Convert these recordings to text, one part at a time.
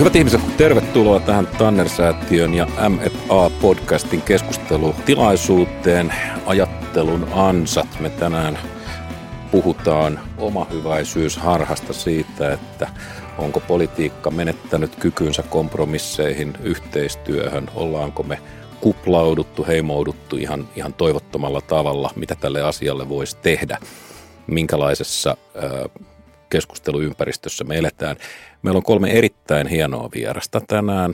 Hyvät ihmiset, tervetuloa tähän Tanner-säätiön ja M&A-podcastin keskustelutilaisuuteen. Ajattelun ansat. Me tänään puhutaan omahyväisyysharhasta siitä, että onko politiikka menettänyt kykynsä kompromisseihin, yhteistyöhön, ollaanko me kuplauduttu, heimouduttu ihan, ihan toivottomalla tavalla, mitä tälle asialle voisi tehdä, minkälaisessa keskusteluympäristössä me eletään. Meillä on kolme erittäin hienoa vierasta tänään.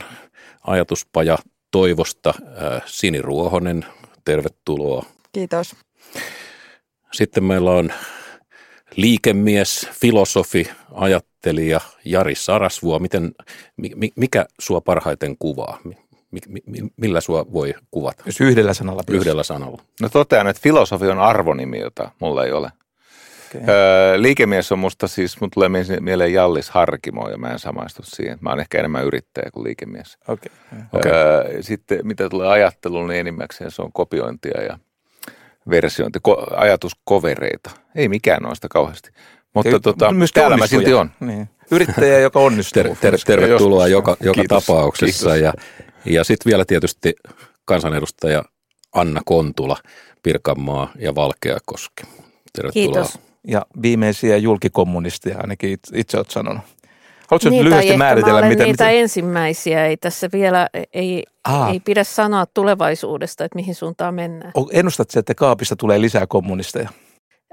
Ajatuspaja Toivosta, Sini Ruohonen, tervetuloa. Kiitos. Sitten meillä on liikemies, filosofi, ajattelija Jari Sarasvuo. Miten, mikä sua parhaiten kuvaa? Millä sua voi kuvata? Jos yhdellä sanalla. Yhdellä sanalla. No totean, että filosofi on arvonimi, jota mulla ei ole. Okay. Öö, liikemies on musta siis, mun tulee mieleen Jallis Harkimo ja mä en samaistu siihen. Mä oon ehkä enemmän yrittäjä kuin liikemies. Okay. Okay. Öö, sitten mitä tulee ajatteluun, niin enimmäkseen se on kopiointia ja versiointi, ko- ajatuskovereita. Ei mikään noista kauheasti. Mutta okay. tota, täällä mä silti on. Niin. Yrittäjä, joka onnistuu. Ter- ter- tervetuloa joka, joka Kiitos. tapauksessa. Kiitos. Ja, ja sitten vielä tietysti kansanedustaja Anna Kontula, Pirkanmaa ja Valkeakoski. Tervetuloa. Kiitos ja viimeisiä julkikommunisteja ainakin itse, itse olet sanonut. Haluatko niin, lyhyesti määritellä, mä miten... niitä miten... ensimmäisiä, ei tässä vielä, ei, ei pidä sanoa tulevaisuudesta, että mihin suuntaan mennään. Ennustatko, että kaapista tulee lisää kommunisteja?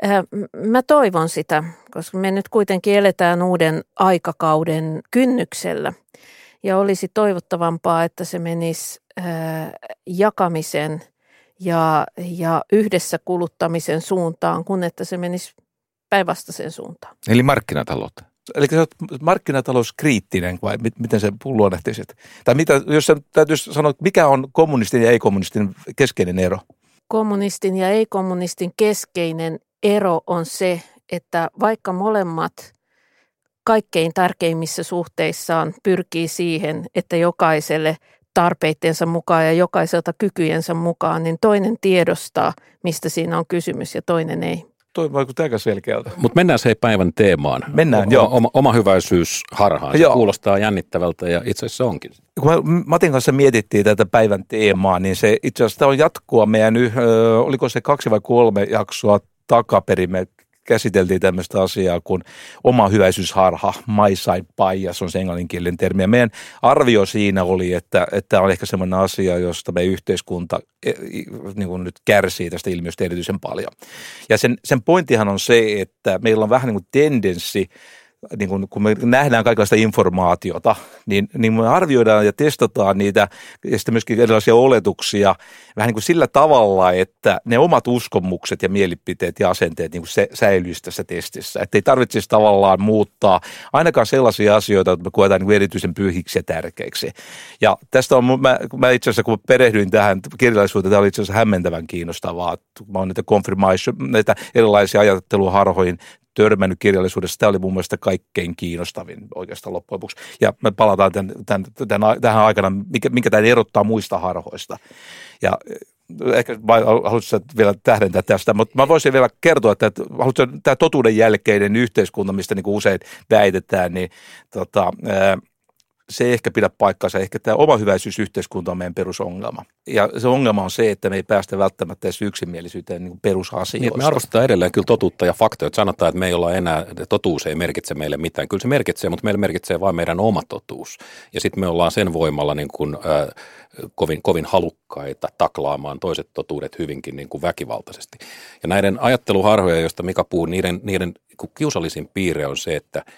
Äh, mä toivon sitä, koska me nyt kuitenkin eletään uuden aikakauden kynnyksellä. Ja olisi toivottavampaa, että se menisi äh, jakamisen ja, ja yhdessä kuluttamisen suuntaan, kun että se menisi päinvastaiseen suuntaan. Eli markkinataloutta. Eli sä oot markkinatalouskriittinen vai miten se luonnehtisit? Tai mitä, jos sä täytyisi sanoa, mikä on kommunistin ja ei-kommunistin keskeinen ero? Kommunistin ja ei-kommunistin keskeinen ero on se, että vaikka molemmat kaikkein tärkeimmissä suhteissaan pyrkii siihen, että jokaiselle tarpeittensa mukaan ja jokaiselta kykyjensä mukaan, niin toinen tiedostaa, mistä siinä on kysymys ja toinen ei toi vaikuttaa aika selkeältä. Mutta mennään se päivän teemaan. Mennään, o- joo. Oma, oma hyväisyys harhaan. Se joo. kuulostaa jännittävältä ja itse asiassa onkin. Kun me Matin kanssa mietittiin tätä päivän teemaa, niin se itse asiassa on jatkoa meidän, ö, oliko se kaksi vai kolme jaksoa takaperin. Me käsiteltiin tämmöistä asiaa kuin oma hyväisyysharha, my side bias on se englanninkielinen termi. Ja meidän arvio siinä oli, että, että on ehkä semmoinen asia, josta me yhteiskunta e, niin kuin nyt kärsii tästä ilmiöstä erityisen paljon. Ja sen, sen pointtihan on se, että meillä on vähän niin kuin tendenssi niin kun, kun me nähdään kaikenlaista informaatiota, niin, niin me arvioidaan ja testataan niitä ja sitten myöskin erilaisia oletuksia vähän niin kuin sillä tavalla, että ne omat uskomukset ja mielipiteet ja asenteet niin se, säilyisivät tässä testissä. Että ei tarvitsisi tavallaan muuttaa ainakaan sellaisia asioita, joita me koetaan niin erityisen pyhiksi ja tärkeiksi. Ja tästä on, mä, mä itse asiassa kun perehdyin tähän kirjallisuuteen, tämä oli itse asiassa hämmentävän kiinnostavaa. Mä oon näitä näitä erilaisia ajatteluharhoihin törmännyt kirjallisuudessa. Tämä oli mun mielestä kaikkein kiinnostavin oikeastaan loppujen lopuksi. Ja me palataan tämän, tämän, tämän, tähän aikana, mikä, minkä tämä erottaa muista harhoista. Ja eh, ehkä haluaisin vielä tähdentää tästä, mutta mä voisin vielä kertoa, että haluaisin, tämä totuuden jälkeinen yhteiskunta, mistä niin usein väitetään, niin tota, ää, se ei ehkä pidä paikkaansa. Ehkä tämä oma hyväisyysyhteiskunta on meidän perusongelma. Ja se ongelma on se, että me ei päästä välttämättä edes yksimielisyyteen niin perusasioista. Niin, me arvostetaan edelleen kyllä totuutta ja faktoja. Että sanotaan, että me ei olla enää, totuus ei merkitse meille mitään. Kyllä se merkitsee, mutta meille merkitsee vain meidän oma totuus. Ja sitten me ollaan sen voimalla niin kuin, äh, kovin, kovin halukkaita taklaamaan toiset totuudet hyvinkin niin kuin väkivaltaisesti. Ja näiden ajatteluharhoja, joista Mika puhuu, niiden, niiden kiusallisin piirre on se, että –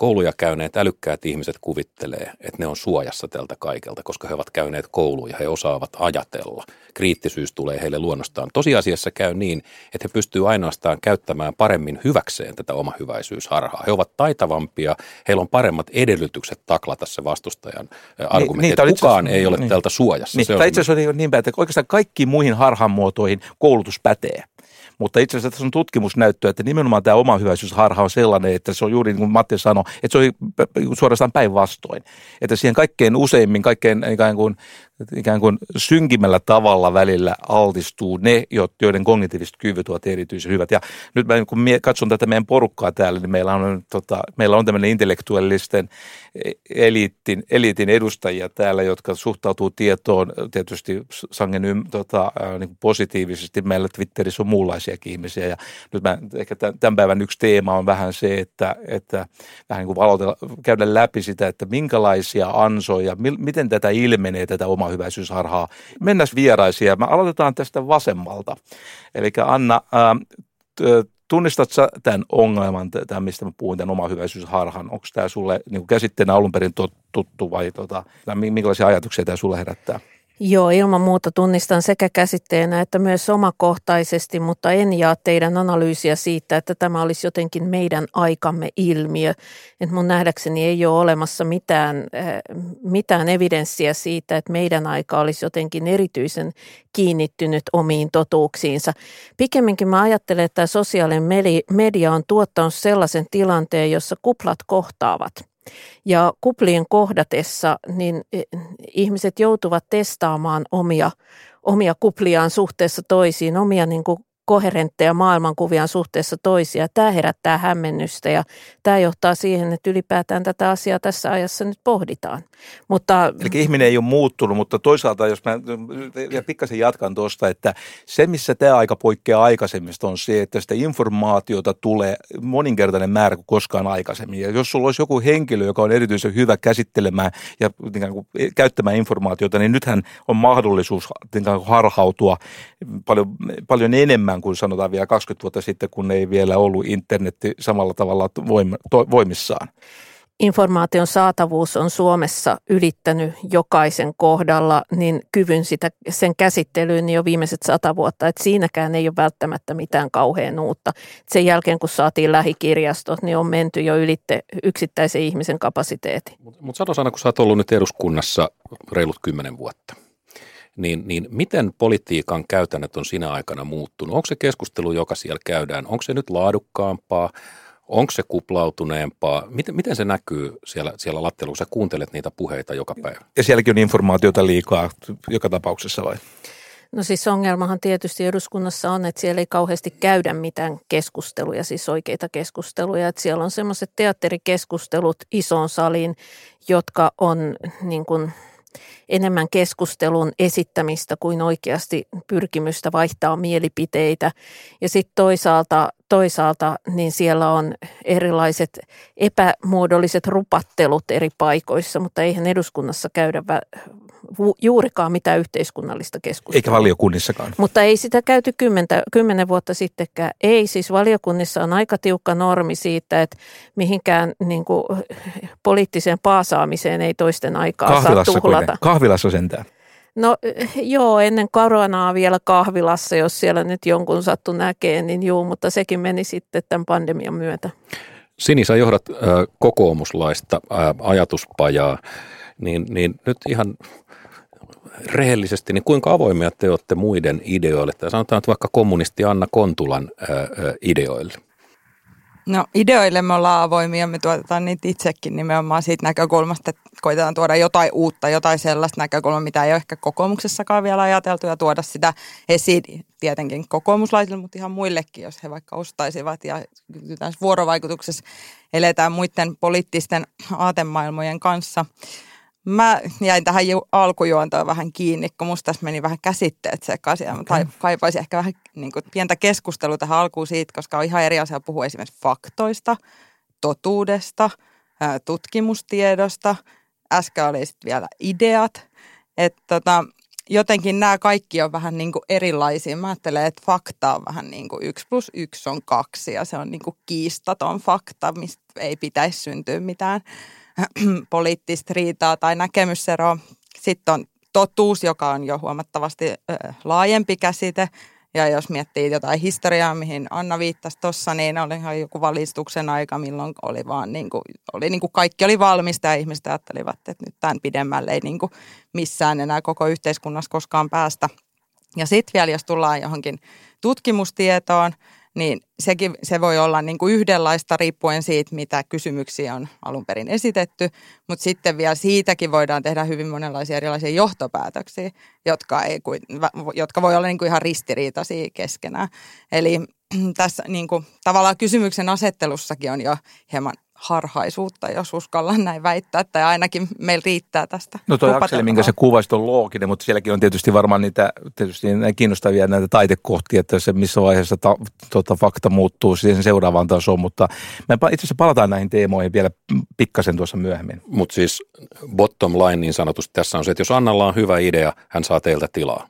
kouluja käyneet älykkäät ihmiset kuvittelee, että ne on suojassa tältä kaikelta, koska he ovat käyneet kouluja, he osaavat ajatella. Kriittisyys tulee heille luonnostaan. Tosiasiassa käy niin, että he pystyvät ainoastaan käyttämään paremmin hyväkseen tätä omahyväisyysharhaa. He ovat taitavampia, heillä on paremmat edellytykset taklata se vastustajan argumentti, niin, niin, kukaan ei ole niin. tältä suojassa. Niin, se on itse asiassa on niin päin, että oikeastaan kaikkiin muihin harhamuotoihin koulutus pätee. Mutta itse asiassa tässä on tutkimusnäyttöä, että nimenomaan tämä oma hyväisyysharha on sellainen, että se on juuri niin kuin Matti sanoi, että se on suorastaan päinvastoin. Että siihen kaikkein useimmin, kaikkein ikään kuin ikään kuin synkimmällä tavalla välillä altistuu ne, joiden kognitiiviset kyvyt ovat erityisen hyvät. Ja nyt mä, kun katson tätä meidän porukkaa täällä, niin meillä on, tota, meillä on tämmöinen intellektuellisten eliitin, eliitin edustajia täällä, jotka suhtautuu tietoon tietysti sangen tota, niin positiivisesti. Meillä Twitterissä on muunlaisiakin ihmisiä ja nyt mä, ehkä tämän päivän yksi teema on vähän se, että, että vähän niin kuin valotella, käydä läpi sitä, että minkälaisia ansoja, miten tätä ilmenee, tätä omahyväisyysharhaa. Mennään vieraisia. Mä aloitetaan tästä vasemmalta. Eli Anna, ää, tunnistat sä tämän ongelman, tämän, mistä mä puhun, tämän omahyväisyysharhan? Onko tämä sulle niin käsitteenä alun perin tuttu vai tota, minkälaisia ajatuksia tämä sulle herättää? Joo, ilman muuta tunnistan sekä käsitteenä että myös omakohtaisesti, mutta en jaa teidän analyysiä siitä, että tämä olisi jotenkin meidän aikamme ilmiö. Että mun nähdäkseni ei ole olemassa mitään, äh, mitään evidenssiä siitä, että meidän aika olisi jotenkin erityisen kiinnittynyt omiin totuuksiinsa. Pikemminkin mä ajattelen, että sosiaalinen media on tuottanut sellaisen tilanteen, jossa kuplat kohtaavat – ja kuplien kohdatessa niin e, ihmiset joutuvat testaamaan omia, omia kupliaan suhteessa toisiin, omia niin kuin koherentteja maailmankuviaan suhteessa toisia. Tämä herättää hämmennystä ja tämä johtaa siihen, että ylipäätään tätä asiaa tässä ajassa nyt pohditaan. Mutta, Eli ihminen ei ole muuttunut, mutta toisaalta jos mä ja pikkasen jatkan tuosta, että se missä tämä aika poikkeaa aikaisemmista on se, että sitä informaatiota tulee moninkertainen määrä kuin koskaan aikaisemmin. Ja jos sulla olisi joku henkilö, joka on erityisen hyvä käsittelemään ja käyttämään informaatiota, niin nythän on mahdollisuus harhautua paljon, paljon enemmän enemmän kuin sanotaan vielä 20 vuotta sitten, kun ei vielä ollut internetti samalla tavalla voimissaan. Informaation saatavuus on Suomessa ylittänyt jokaisen kohdalla niin kyvyn sitä, sen käsittelyyn jo viimeiset sata vuotta, että siinäkään ei ole välttämättä mitään kauhean uutta. Sen jälkeen kun saatiin lähikirjastot, niin on menty jo ylitte yksittäisen ihmisen kapasiteetin. Mutta mut sano sana, kun sä oot ollut nyt eduskunnassa reilut kymmenen vuotta – niin, niin miten politiikan käytännöt on sinä aikana muuttunut? Onko se keskustelu, joka siellä käydään, onko se nyt laadukkaampaa? Onko se kuplautuneempaa? Miten, miten se näkyy siellä, siellä lattelussa? Sä kuuntelet niitä puheita joka päivä. Ja sielläkin on informaatiota liikaa joka tapauksessa vai? No siis ongelmahan tietysti eduskunnassa on, että siellä ei kauheasti käydä mitään keskusteluja, siis oikeita keskusteluja. Että siellä on semmoiset teatterikeskustelut isoon saliin, jotka on niin kuin – enemmän keskustelun esittämistä kuin oikeasti pyrkimystä vaihtaa mielipiteitä. Ja sitten toisaalta, toisaalta niin siellä on erilaiset epämuodolliset rupattelut eri paikoissa, mutta eihän eduskunnassa käydä juurikaan mitään yhteiskunnallista keskustelua. Eikä valiokunnissakaan. Mutta ei sitä käyty kymmentä, kymmenen vuotta sittenkään. Ei, siis valiokunnissa on aika tiukka normi siitä, että mihinkään niin kuin, poliittiseen paasaamiseen ei toisten aikaa Kahvilassa saa tuhlata. Kuitenkin. Kahvilassa sentään. No joo, ennen koronaa vielä kahvilassa, jos siellä nyt jonkun sattu näkee, niin juu, mutta sekin meni sitten tämän pandemian myötä. Sini, sä johdat äh, kokoomuslaista äh, ajatuspajaa, niin, niin nyt ihan rehellisesti, niin kuinka avoimia te olette muiden ideoille, tai sanotaan että vaikka kommunisti Anna Kontulan ää, ideoille? No ideoille me ollaan avoimia, me tuotetaan niitä itsekin nimenomaan siitä näkökulmasta, että koitetaan tuoda jotain uutta, jotain sellaista näkökulmaa, mitä ei ole ehkä kokoomuksessakaan vielä ajateltu ja tuoda sitä esiin tietenkin kokoomuslaisille, mutta ihan muillekin, jos he vaikka ostaisivat ja vuorovaikutuksessa eletään muiden poliittisten aatemaailmojen kanssa. Mä jäin tähän alkujuontoon vähän kiinni, kun musta tässä meni vähän käsitteet sekaisin. Okay. kaipaisin ehkä vähän niin kuin, pientä keskustelua tähän alkuun siitä, koska on ihan eri asia puhua esimerkiksi faktoista, totuudesta, tutkimustiedosta. Äsken oli sitten vielä ideat. Että tota, jotenkin nämä kaikki on vähän niin kuin erilaisia. Mä ajattelen, että fakta on vähän niin kuin yksi plus yksi on kaksi ja se on niin kuin kiistaton fakta, mistä ei pitäisi syntyä mitään poliittista riitaa tai näkemyseroa. Sitten on totuus, joka on jo huomattavasti laajempi käsite. Ja jos miettii jotain historiaa, mihin Anna viittasi tuossa, niin oli ihan joku valistuksen aika, milloin oli vaan niin kuin, oli niin kuin kaikki oli valmista ja ihmiset ajattelivat, että nyt tämän pidemmälle ei niin kuin missään enää koko yhteiskunnassa koskaan päästä. Ja sitten vielä, jos tullaan johonkin tutkimustietoon, niin sekin, se voi olla niin kuin yhdenlaista riippuen siitä, mitä kysymyksiä on alun perin esitetty, mutta sitten vielä siitäkin voidaan tehdä hyvin monenlaisia erilaisia johtopäätöksiä, jotka, ei, jotka voi olla niin kuin ihan ristiriitaisia keskenään. Eli tässä niin kuin, tavallaan kysymyksen asettelussakin on jo hieman harhaisuutta, jos uskallan näin väittää, tai ainakin meillä riittää tästä. No toi Akseli, minkä se kuvasi, on looginen, mutta sielläkin on tietysti varmaan niitä tietysti kiinnostavia näitä taitekohtia, että se missä vaiheessa ta, tota, fakta muuttuu siihen seuraavaan tasoon, mutta me itse asiassa palataan näihin teemoihin vielä pikkasen tuossa myöhemmin. Mutta siis bottom line niin sanotusti tässä on se, että jos Annalla on hyvä idea, hän saa teiltä tilaa.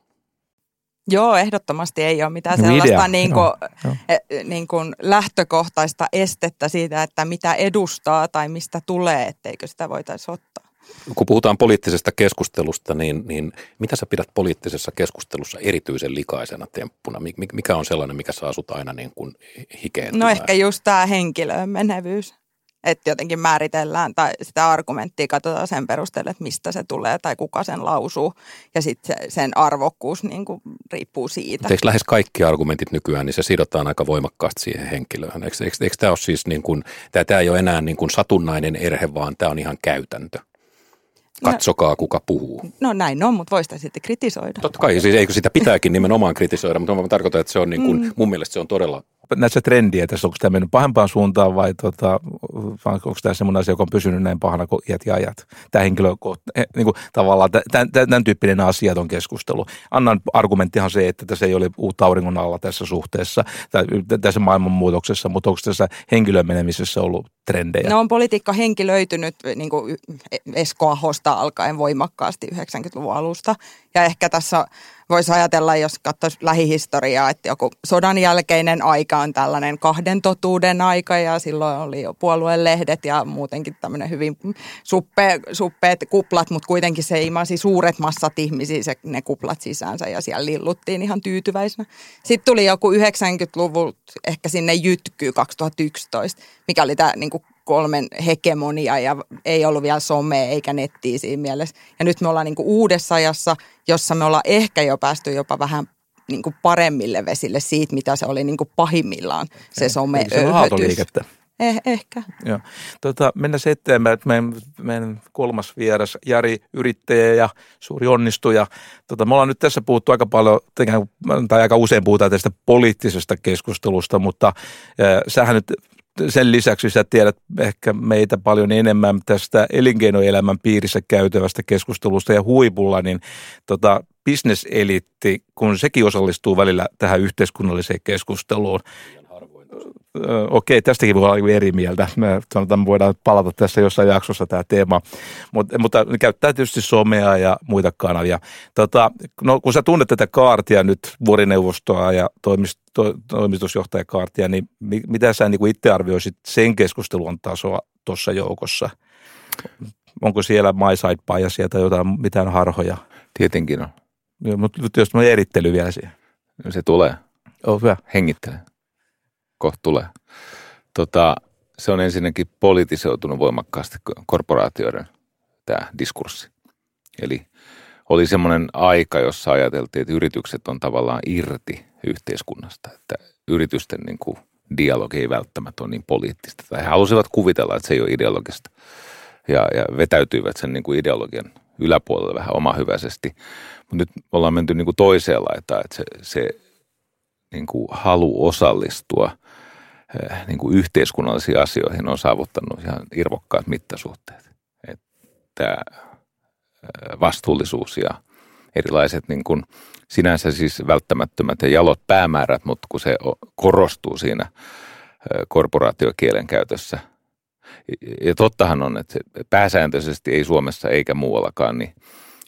Joo, ehdottomasti ei ole mitään no, sellaista niin kuin, joo, e, niin kuin lähtökohtaista estettä siitä, että mitä edustaa tai mistä tulee, etteikö sitä voitaisiin ottaa. Kun puhutaan poliittisesta keskustelusta, niin, niin mitä sä pidät poliittisessa keskustelussa erityisen likaisena temppuna? Mikä on sellainen, mikä saa sut aina niin kuin hikeen? No ehkä just tämä henkilöön menevyys että jotenkin määritellään tai sitä argumenttia katsotaan sen perusteella, että mistä se tulee tai kuka sen lausuu. Ja sitten se, sen arvokkuus niin kuin riippuu siitä. Eikö lähes kaikki argumentit nykyään, niin se sidotaan aika voimakkaasti siihen henkilöön? Eikö, eikö, eikö tämä ole siis niin kuin, tämä, tämä ei ole enää niin kuin satunnainen erhe, vaan tämä on ihan käytäntö? No- Katsokaa, kuka puhuu. No näin on, mutta voisi sitten kritisoida. Totta kai, siis eikö sitä pitääkin nimenomaan kritisoida, mutta mä tarkoitan, että se on niin kuin, mm. mun mielestä se on todella näet sä trendiä tässä, onko tämä mennyt pahempaan suuntaan vai tota, onko tämä semmoinen asia, joka on pysynyt näin pahana kuin iät ja ajat? Tämä henkilö, eh, niin kuin, tavallaan tämän, tämän tyyppinen asia on keskustelu. Annan argumenttihan se, että tässä ei ole uutta auringon alla tässä suhteessa, tai tässä maailmanmuutoksessa, mutta onko tässä henkilön menemisessä ollut trendejä? No on politiikka henkilöitynyt niin kuin Esko Ahosta alkaen voimakkaasti 90-luvun alusta, ja ehkä tässä voisi ajatella, jos katsoisi lähihistoriaa, että joku sodan jälkeinen aika on tällainen kahden totuuden aika ja silloin oli jo puoluelehdet ja muutenkin tämmöinen hyvin suppe, suppeet kuplat, mutta kuitenkin se imasi suuret massat ihmisiä se, ne kuplat sisäänsä ja siellä lilluttiin ihan tyytyväisenä. Sitten tuli joku 90-luvun ehkä sinne jytkyy 2011, mikä oli tämä niin kolmen hegemonia ja ei ollut vielä some eikä nettiä siinä mielessä. Ja nyt me ollaan niin kuin uudessa ajassa, jossa me ollaan ehkä jo päästy jopa vähän niin kuin paremmille vesille siitä, mitä se oli niin kuin pahimmillaan se some Se Eh, ehkä. Joo. Tota, mennään eteenpäin. Meidän, meidän kolmas vieras, Jari, yrittäjä ja suuri onnistuja. Tota, me ollaan nyt tässä puhuttu aika paljon, tai aika usein puhutaan tästä poliittisesta keskustelusta, mutta äh, sähän nyt sen lisäksi sä tiedät ehkä meitä paljon enemmän tästä elinkeinoelämän piirissä käytävästä keskustelusta ja huipulla, niin tota, bisneseliitti, kun sekin osallistuu välillä tähän yhteiskunnalliseen keskusteluun, okei, tästäkin voi olla eri mieltä. Me sanotaan, voidaan palata tässä jossain jaksossa tämä teema, Mut, mutta käyttää tietysti somea ja muita kanavia. Tota, no, kun sä tunnet tätä kaartia nyt, vuorineuvostoa ja toimist, to, toimitusjohtajakaartia, niin mitä sä niin itse arvioisit sen keskustelun tasoa tuossa joukossa? Onko siellä MySide Biasia tai jotain, mitään harhoja? Tietenkin on. Mutta jos mä erittely vielä siihen. Se tulee. Oh, hyvä. Hengittele kohta tulee. Tota, se on ensinnäkin politisoitunut voimakkaasti korporaatioiden tämä diskurssi. Eli oli semmoinen aika, jossa ajateltiin, että yritykset on tavallaan irti yhteiskunnasta, että yritysten niin kuin dialogi ei välttämättä ole niin poliittista. Tai he halusivat kuvitella, että se ei ole ideologista ja, ja vetäytyivät sen niin kuin ideologian yläpuolelle vähän omahyväisesti. Mutta nyt ollaan menty niin kuin toiseen laitaan, että se, se niin kuin halu osallistua niin kuin yhteiskunnallisiin asioihin on saavuttanut ihan irvokkaat mittasuhteet. Että eh, vastuullisuus ja erilaiset niin kuin sinänsä siis välttämättömät ja jalot päämäärät, mutta kun se korostuu siinä eh, korporaatiokielen käytössä. Ja tottahan on, että se pääsääntöisesti ei Suomessa eikä muuallakaan, niin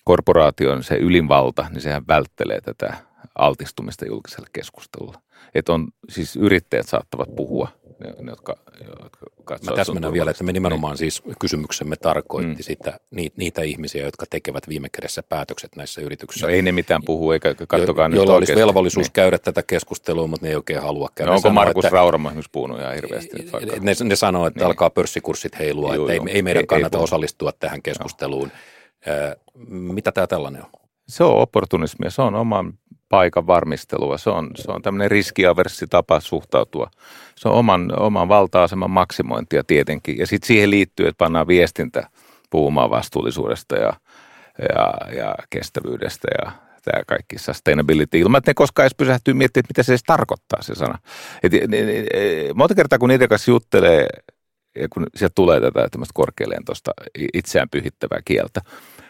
korporaation se ylinvalta, niin sehän välttelee tätä altistumista julkiselle keskustelulle että on, siis yrittäjät saattavat puhua, ne, ne jotka, jotka katsovat. Mä täsmennän vielä, että me nimenomaan siis kysymyksemme tarkoitti mm. sitä, niitä, niitä ihmisiä, jotka tekevät viime kädessä päätökset näissä yrityksissä. No ei ne mitään puhu, eikä katsokaa jo, nyt Joilla olisi velvollisuus niin. käydä tätä keskustelua, mutta ne ei oikein halua käydä. No onko sanoo, Markus että, Raurama esimerkiksi puhunut ihan hirveästi? Ne, ne sanoo, että niin. alkaa pörssikurssit heilua, Juu, että ei, ei meidän ei, kannata ei osallistua tähän keskusteluun. No. Mitä tämä tällainen on? Se on opportunismia, se on oman paikan varmistelua. Se on, se on tämmöinen riskiaverssi tapa suhtautua. Se on oman, oman valta-aseman maksimointia tietenkin. Ja sitten siihen liittyy, että pannaan viestintä puhumaan vastuullisuudesta ja, ja, ja kestävyydestä ja tämä kaikki sustainability, ilman että ne koskaan edes pysähtyy miettimään, mitä se edes tarkoittaa se sana. Et, monta kertaa kun niiden kanssa juttelee, ja kun sieltä tulee tätä tämmöistä korkealentoista itseään pyhittävää kieltä,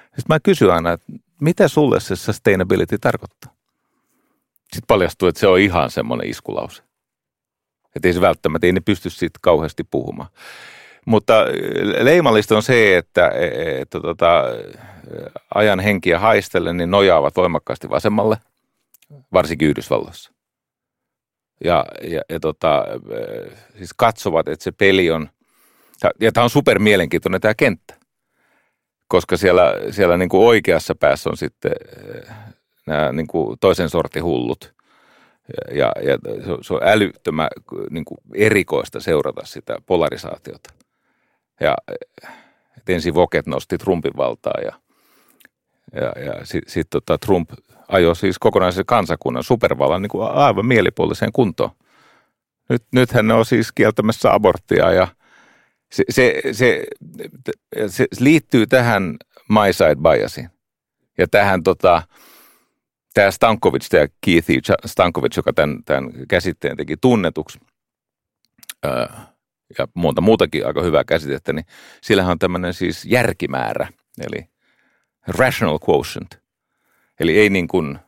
sitten mä kysyn aina, että mitä sulle se sustainability tarkoittaa? Sitten paljastuu, että se on ihan semmoinen iskulause. Että ei se välttämättä, ei ne pysty siitä kauheasti puhumaan. Mutta äh, leimallista on se, että, että tota, ajan henkiä haistellen niin nojaavat voimakkaasti vasemmalle, varsinkin Yhdysvalloissa. Ja, ja, ja tota, äh, siis katsovat, että se peli on, ja tämä on super mielenkiintoinen tämä kenttä, koska siellä, siellä niin kuin oikeassa päässä on sitten äh, nämä niin kuin toisen sortin hullut. Ja, ja se on älyttömän niin kuin erikoista seurata sitä polarisaatiota. Ja ensin Voket nosti Trumpin valtaa ja, ja, ja sitten sit, tota Trump ajoi siis kokonaisen kansakunnan supervallan niin kuin aivan mielipuoliseen kuntoon. Nyt, nythän ne on siis kieltämässä aborttia ja se, se, se, se liittyy tähän my side biasiin. Ja tähän tota, tämä Stankovic, tämä Keith Stankovic, joka tämän, tämän käsitteen teki tunnetuksi, öö, ja monta muutakin aika hyvää käsitettä, niin sillähän on tämmöinen siis järkimäärä, eli rational quotient. Eli ei niin kuin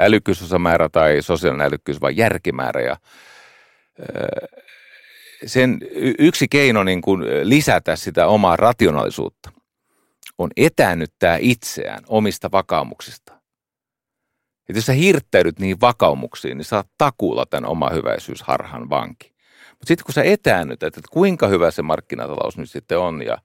älykkyysosamäärä tai sosiaalinen älykkyys, vaan järkimäärä. Ja sen yksi keino niin kuin lisätä sitä omaa rationaalisuutta on etäännyttää itseään omista vakaumuksista. Että jos sä hirttäydyt niihin vakaumuksiin, niin saat takuulla tämän oma hyväisyysharhan vanki. Mutta sitten kun sä etäännyt, että kuinka hyvä se markkinatalous nyt sitten on ja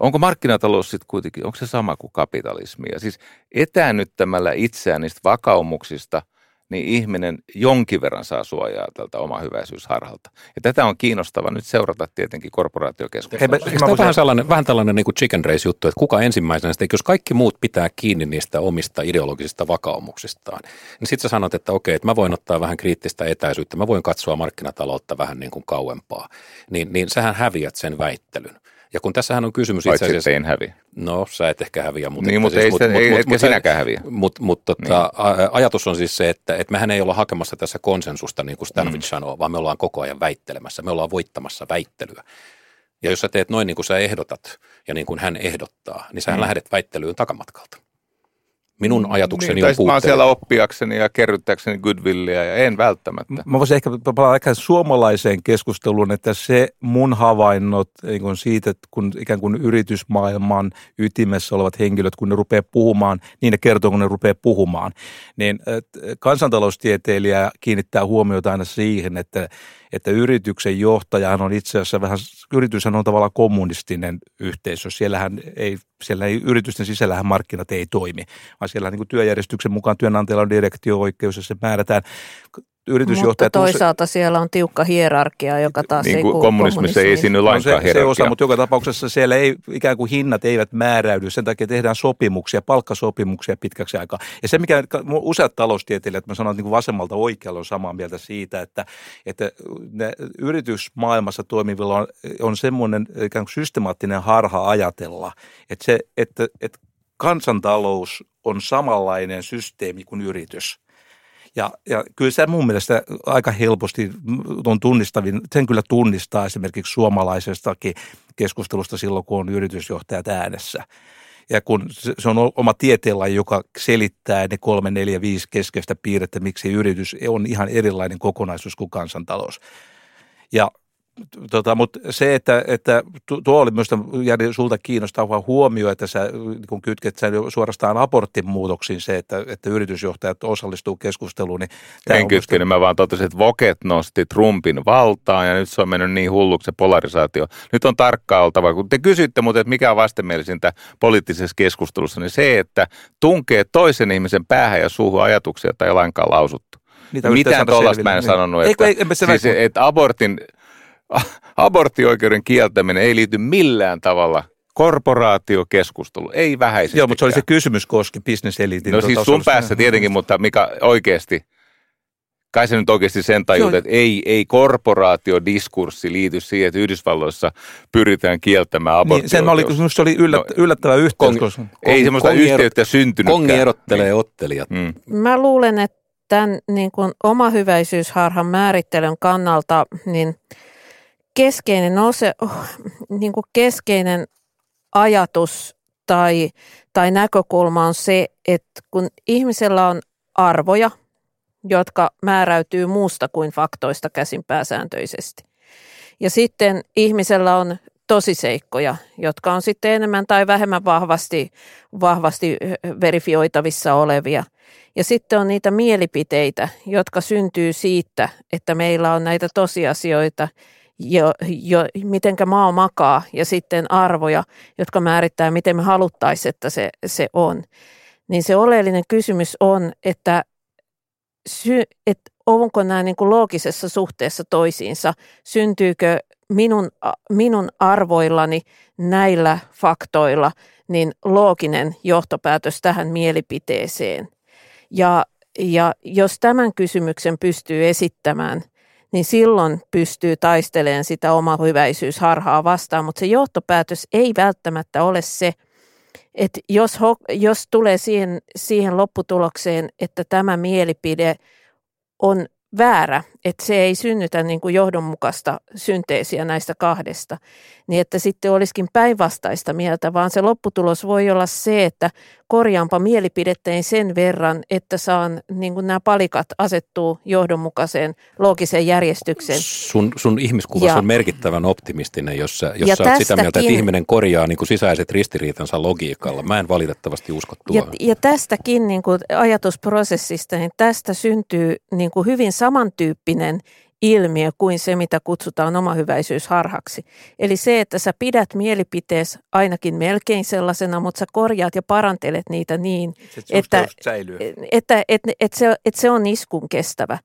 onko markkinatalous sitten kuitenkin, onko se sama kuin kapitalismi? Ja siis etäännyttämällä itseään niistä vakaumuksista – niin ihminen jonkin verran saa suojaa tältä oma hyväisyysharhalta. Ja tätä on kiinnostava nyt seurata tietenkin korporaatiokeskustelua. Eikö tämä vähän, sellainen, vähän tällainen niin kuin chicken race juttu, että kuka ensimmäisenä sitten, jos kaikki muut pitää kiinni niistä omista ideologisista vakaumuksistaan, niin sitten sä sanot, että okei, että mä voin ottaa vähän kriittistä etäisyyttä, mä voin katsoa markkinataloutta vähän niin kuin kauempaa. Niin, niin sähän häviät sen väittelyn. Ja kun tässähän on kysymys itse asiassa... en häviä. No, sä et ehkä häviä. Mutta niin, mutta siis, ei mut, mut, ei, mut, sinäkään häviä. Mutta mut, tota, niin. ajatus on siis se, että et mehän ei olla hakemassa tässä konsensusta, niin kuin Stanwich mm. sanoo, vaan me ollaan koko ajan väittelemässä. Me ollaan voittamassa väittelyä. Ja jos sä teet noin niin kuin sä ehdotat ja niin kuin hän ehdottaa, niin sä mm. lähdet väittelyyn takamatkalta. Minun mm, ajatukseni niin, on puutteellinen. Siellä oppiakseni ja kerryttääkseni goodwillia ja en välttämättä. Mä voisin ehkä palata ehkä suomalaiseen keskusteluun, että se mun havainnot niin kun siitä, että kun ikään kuin yritysmaailman ytimessä olevat henkilöt, kun ne rupeaa puhumaan, niin ne kertoo, kun ne rupeaa puhumaan. Niin kansantaloustieteilijä kiinnittää huomiota aina siihen, että että yrityksen johtajahan on itse asiassa vähän, yrityshän on tavallaan kommunistinen yhteisö. Siellähän ei, siellä ei, yritysten sisällähän markkinat ei toimi, vaan siellä niin työjärjestyksen mukaan työnantajalla on direktio-oikeus ja se määrätään yritysjohtajat... Mutta toisaalta siellä on tiukka hierarkia, joka taas niin ei kuulu kommunismissa ei esiinny lainkaan no se, se osa, mutta joka tapauksessa siellä ei ikään kuin hinnat eivät määräydy. Sen takia tehdään sopimuksia, palkkasopimuksia pitkäksi aikaa. Ja se, mikä useat taloustieteilijät, mä sanon, että niin kuin vasemmalta oikealla on samaa mieltä siitä, että, että ne yritysmaailmassa toimivilla on, on semmoinen ikään kuin systemaattinen harha ajatella, että, se, että, että kansantalous on samanlainen systeemi kuin yritys – ja, ja kyllä se mun mielestä aika helposti on tunnistavin, sen kyllä tunnistaa esimerkiksi suomalaisestakin keskustelusta silloin, kun on yritysjohtajat äänessä. Ja kun se on oma tieteenlaji, joka selittää ne kolme, neljä, viisi keskeistä piirrettä, miksi yritys on ihan erilainen kokonaisuus kuin kansantalous. Ja Tota, mutta se, että, että tuo oli myös Jari sulta kiinnostava huomio, että sä kun kytket sä suorastaan abortin muutoksiin se, että, että yritysjohtajat osallistuu keskusteluun. Niin en kytkenyt, musta... mä vaan totesin, että Voket nosti Trumpin valtaan ja nyt se on mennyt niin hulluksi se polarisaatio. Nyt on tarkkaa oltava, kun te kysytte mutta että mikä on vastenmielisintä poliittisessa keskustelussa, niin se, että tunkee toisen ihmisen päähän ja suuhun ajatuksia, tai lainkaan lausuttu. Niitä Mitään tuollaista mä en niin. sanonut, että, ei, ei, siis, että abortin aborttioikeuden kieltäminen ei liity millään tavalla korporaatiokeskustelu, ei vähäisesti. Joo, mutta se oli se kysymys koski bisneseliitin. No siis sun päässä tietenkin, mutta mikä oikeasti, kai se nyt oikeasti sen tajut, että ei, ei korporaatiodiskurssi liity siihen, että Yhdysvalloissa pyritään kieltämään aborttia. Niin, sen oli, se oli yllät, no, yllättävä yhteys. Kong, koska... Ei semmoista yhteyttä syntynyt. Kongi erottelee niin. ottelijat. Mm. Mä luulen, että tämän niin kuin omahyväisyysharhan määrittelyn kannalta niin keskeinen, ose, niin kuin keskeinen ajatus tai, tai näkökulma on se, että kun ihmisellä on arvoja, jotka määräytyy muusta kuin faktoista käsin pääsääntöisesti. Ja sitten ihmisellä on tosiseikkoja, jotka on sitten enemmän tai vähemmän vahvasti, vahvasti verifioitavissa olevia. Ja sitten on niitä mielipiteitä, jotka syntyy siitä, että meillä on näitä tosiasioita, jo, jo, mitenkä maa makaa ja sitten arvoja, jotka määrittää, miten me haluttaisiin, että se, se on. Niin se oleellinen kysymys on, että, sy, että onko nämä niin kuin loogisessa suhteessa toisiinsa, syntyykö minun, minun arvoillani näillä faktoilla niin looginen johtopäätös tähän mielipiteeseen. Ja, ja jos tämän kysymyksen pystyy esittämään – niin silloin pystyy taistelemaan sitä oma hyväisyysharhaa vastaan, mutta se johtopäätös ei välttämättä ole se, että jos, jos tulee siihen, siihen lopputulokseen, että tämä mielipide on väärä, että se ei synnytä niin kuin johdonmukaista synteesiä näistä kahdesta, niin että sitten olisikin päinvastaista mieltä, vaan se lopputulos voi olla se, että korjaanpa mielipidetteen sen verran, että saan niin kuin nämä palikat asettuu johdonmukaiseen loogiseen järjestykseen. Sun, sun ihmiskuva on merkittävän optimistinen, jos sä, jos sä oot sitä mieltä, että ihminen korjaa niin kuin sisäiset ristiriitansa logiikalla. Mä en valitettavasti usko tuohon. Ja, ja tästäkin niin kuin ajatusprosessista, niin tästä syntyy niin kuin hyvin samantyyppinen ilmiö kuin se, mitä kutsutaan omahyväisyysharhaksi. Eli se, että sä pidät mielipitees ainakin melkein sellaisena, mutta sä korjaat ja parantelet niitä niin, että, että, että, että, että, se, että se on iskun kestävä.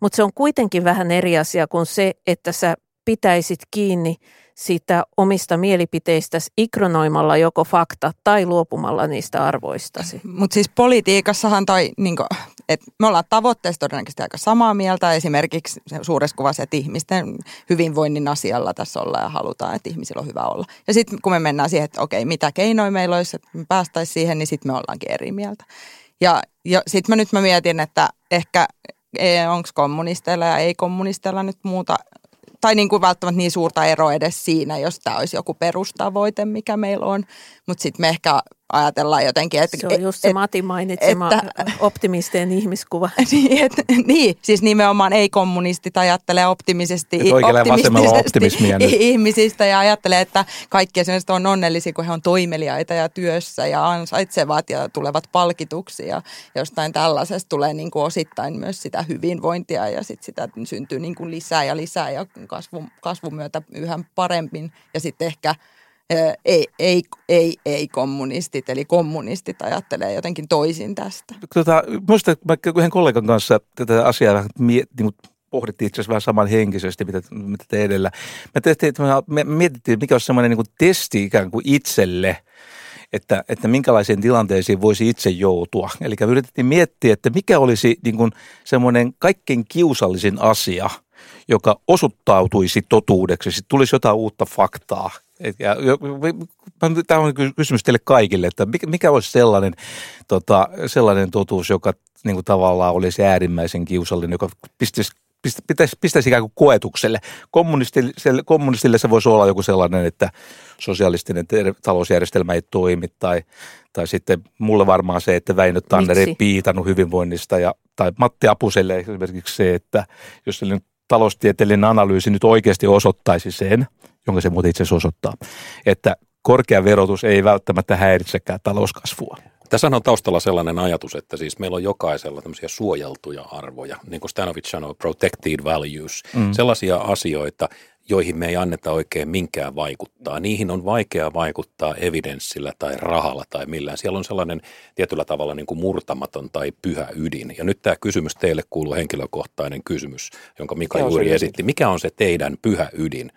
Mutta se on kuitenkin vähän eri asia kuin se, että sä pitäisit kiinni siitä omista mielipiteistäsi ikronoimalla joko fakta tai luopumalla niistä arvoistasi. Mutta siis politiikassahan tai niin kuin, et me ollaan tavoitteessa todennäköisesti aika samaa mieltä. Esimerkiksi suuressa kuvassa, että ihmisten hyvinvoinnin asialla tässä ollaan ja halutaan, että ihmisillä on hyvä olla. Ja sitten kun me mennään siihen, että okei, mitä keinoja meillä olisi, että me päästäisiin siihen, niin sitten me ollaankin eri mieltä. Ja, ja sitten mä nyt mä mietin, että ehkä e, onko kommunisteilla ja ei-kommunisteilla nyt muuta tai niin kuin välttämättä niin suurta eroa edes siinä, jos tämä olisi joku perustavoite, mikä meillä on. Mutta sitten me ehkä ajatellaan jotenkin, että... Se on just se et, Mati mainitsema että, optimistien ihmiskuva. niin, et, niin, siis nimenomaan ei-kommunistit ajattelee optimisesti, optimistisesti ihmisistä ja ajattelee, että kaikki esimerkiksi on onnellisia, kun he on toimeliaita ja työssä ja ansaitsevat ja tulevat palkituksi ja jostain tällaisesta tulee niin kuin osittain myös sitä hyvinvointia ja sit sitä syntyy niin kuin lisää ja lisää ja kasvun, kasvun myötä yhä paremmin ja sitten ehkä – ei, ei, ei, ei kommunistit, eli kommunistit ajattelee jotenkin toisin tästä. Tota, muista, mä yhden kollegan kanssa tätä asiaa miet, niin pohdittiin itse asiassa vähän samanhenkisesti, mitä, mitä te edellä. Me, tehtiin, me mietittiin, mikä olisi semmoinen niin testi ikään kuin itselle, että, että minkälaisiin tilanteisiin voisi itse joutua. Eli yritettiin miettiä, että mikä olisi niin kuin semmoinen kaikkein kiusallisin asia, joka osoittautuisi totuudeksi, sitten tulisi jotain uutta faktaa – tämä on kysymys teille kaikille, että mikä olisi sellainen, tota, sellainen totuus, joka niin kuin tavallaan olisi äärimmäisen kiusallinen, joka pistäisi, pistäisi, pistäisi ikään kuin koetukselle. Kommunistille, kommunistille se voisi olla joku sellainen, että sosialistinen talousjärjestelmä ei toimi tai, tai sitten mulle varmaan se, että Väinö Tanner ei piitannut hyvinvoinnista ja, tai Matti Apuselle esimerkiksi se, että jos taloustieteellinen analyysi nyt oikeasti osoittaisi sen, jonka se muuten itse asiassa osoittaa, että korkea verotus ei välttämättä häiritsekään talouskasvua. Tässä on taustalla sellainen ajatus, että siis meillä on jokaisella tämmöisiä suojeltuja arvoja, niin kuin Stanovic sanoi, protected values, mm. sellaisia asioita, joihin me ei anneta oikein minkään vaikuttaa. Niihin on vaikea vaikuttaa evidenssillä tai rahalla tai millään. Siellä on sellainen tietyllä tavalla niin kuin murtamaton tai pyhä ydin. Ja nyt tämä kysymys teille kuuluu henkilökohtainen kysymys, jonka Mika juuri esitti. Mikä on se teidän pyhä ydin?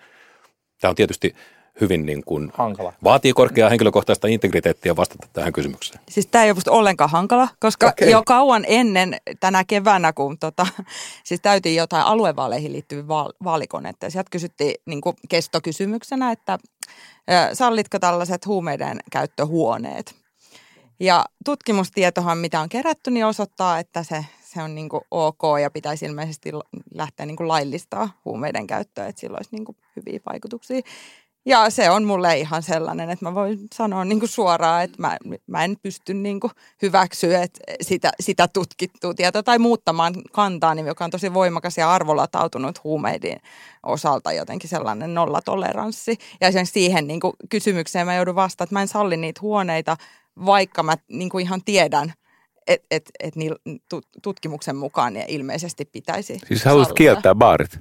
Tämä on tietysti hyvin niin kuin, Hankala. vaatii korkeaa henkilökohtaista integriteettiä vastata tähän kysymykseen. Siis tämä ei ole musta ollenkaan hankala, koska okay. jo kauan ennen tänä keväänä, kun tota, siis täytiin jotain aluevaaleihin liittyviä vaal- vaalikoneita. Ja sieltä kysyttiin niin kuin kestokysymyksenä, että sallitko tällaiset huumeiden käyttöhuoneet. Ja tutkimustietohan, mitä on kerätty, niin osoittaa, että se, se on niin kuin ok ja pitäisi ilmeisesti lähteä niin kuin laillistaa huumeiden käyttöä, että sillä olisi niin kuin hyviä vaikutuksia. Ja se on mulle ihan sellainen, että mä voin sanoa niin kuin suoraan, että mä, mä en pysty niin kuin hyväksyä että sitä, sitä tutkittua tietoa tai muuttamaan kantaani, joka on tosi voimakas ja arvolatautunut huumeiden osalta jotenkin sellainen nollatoleranssi. Ja esimerkiksi siihen niin kuin kysymykseen mä joudun vastaamaan, että mä en salli niitä huoneita, vaikka mä niin kuin ihan tiedän, että et, et niillä tut- tutkimuksen mukaan ne ilmeisesti pitäisi Siis haluaisit sallia. kieltää baarit?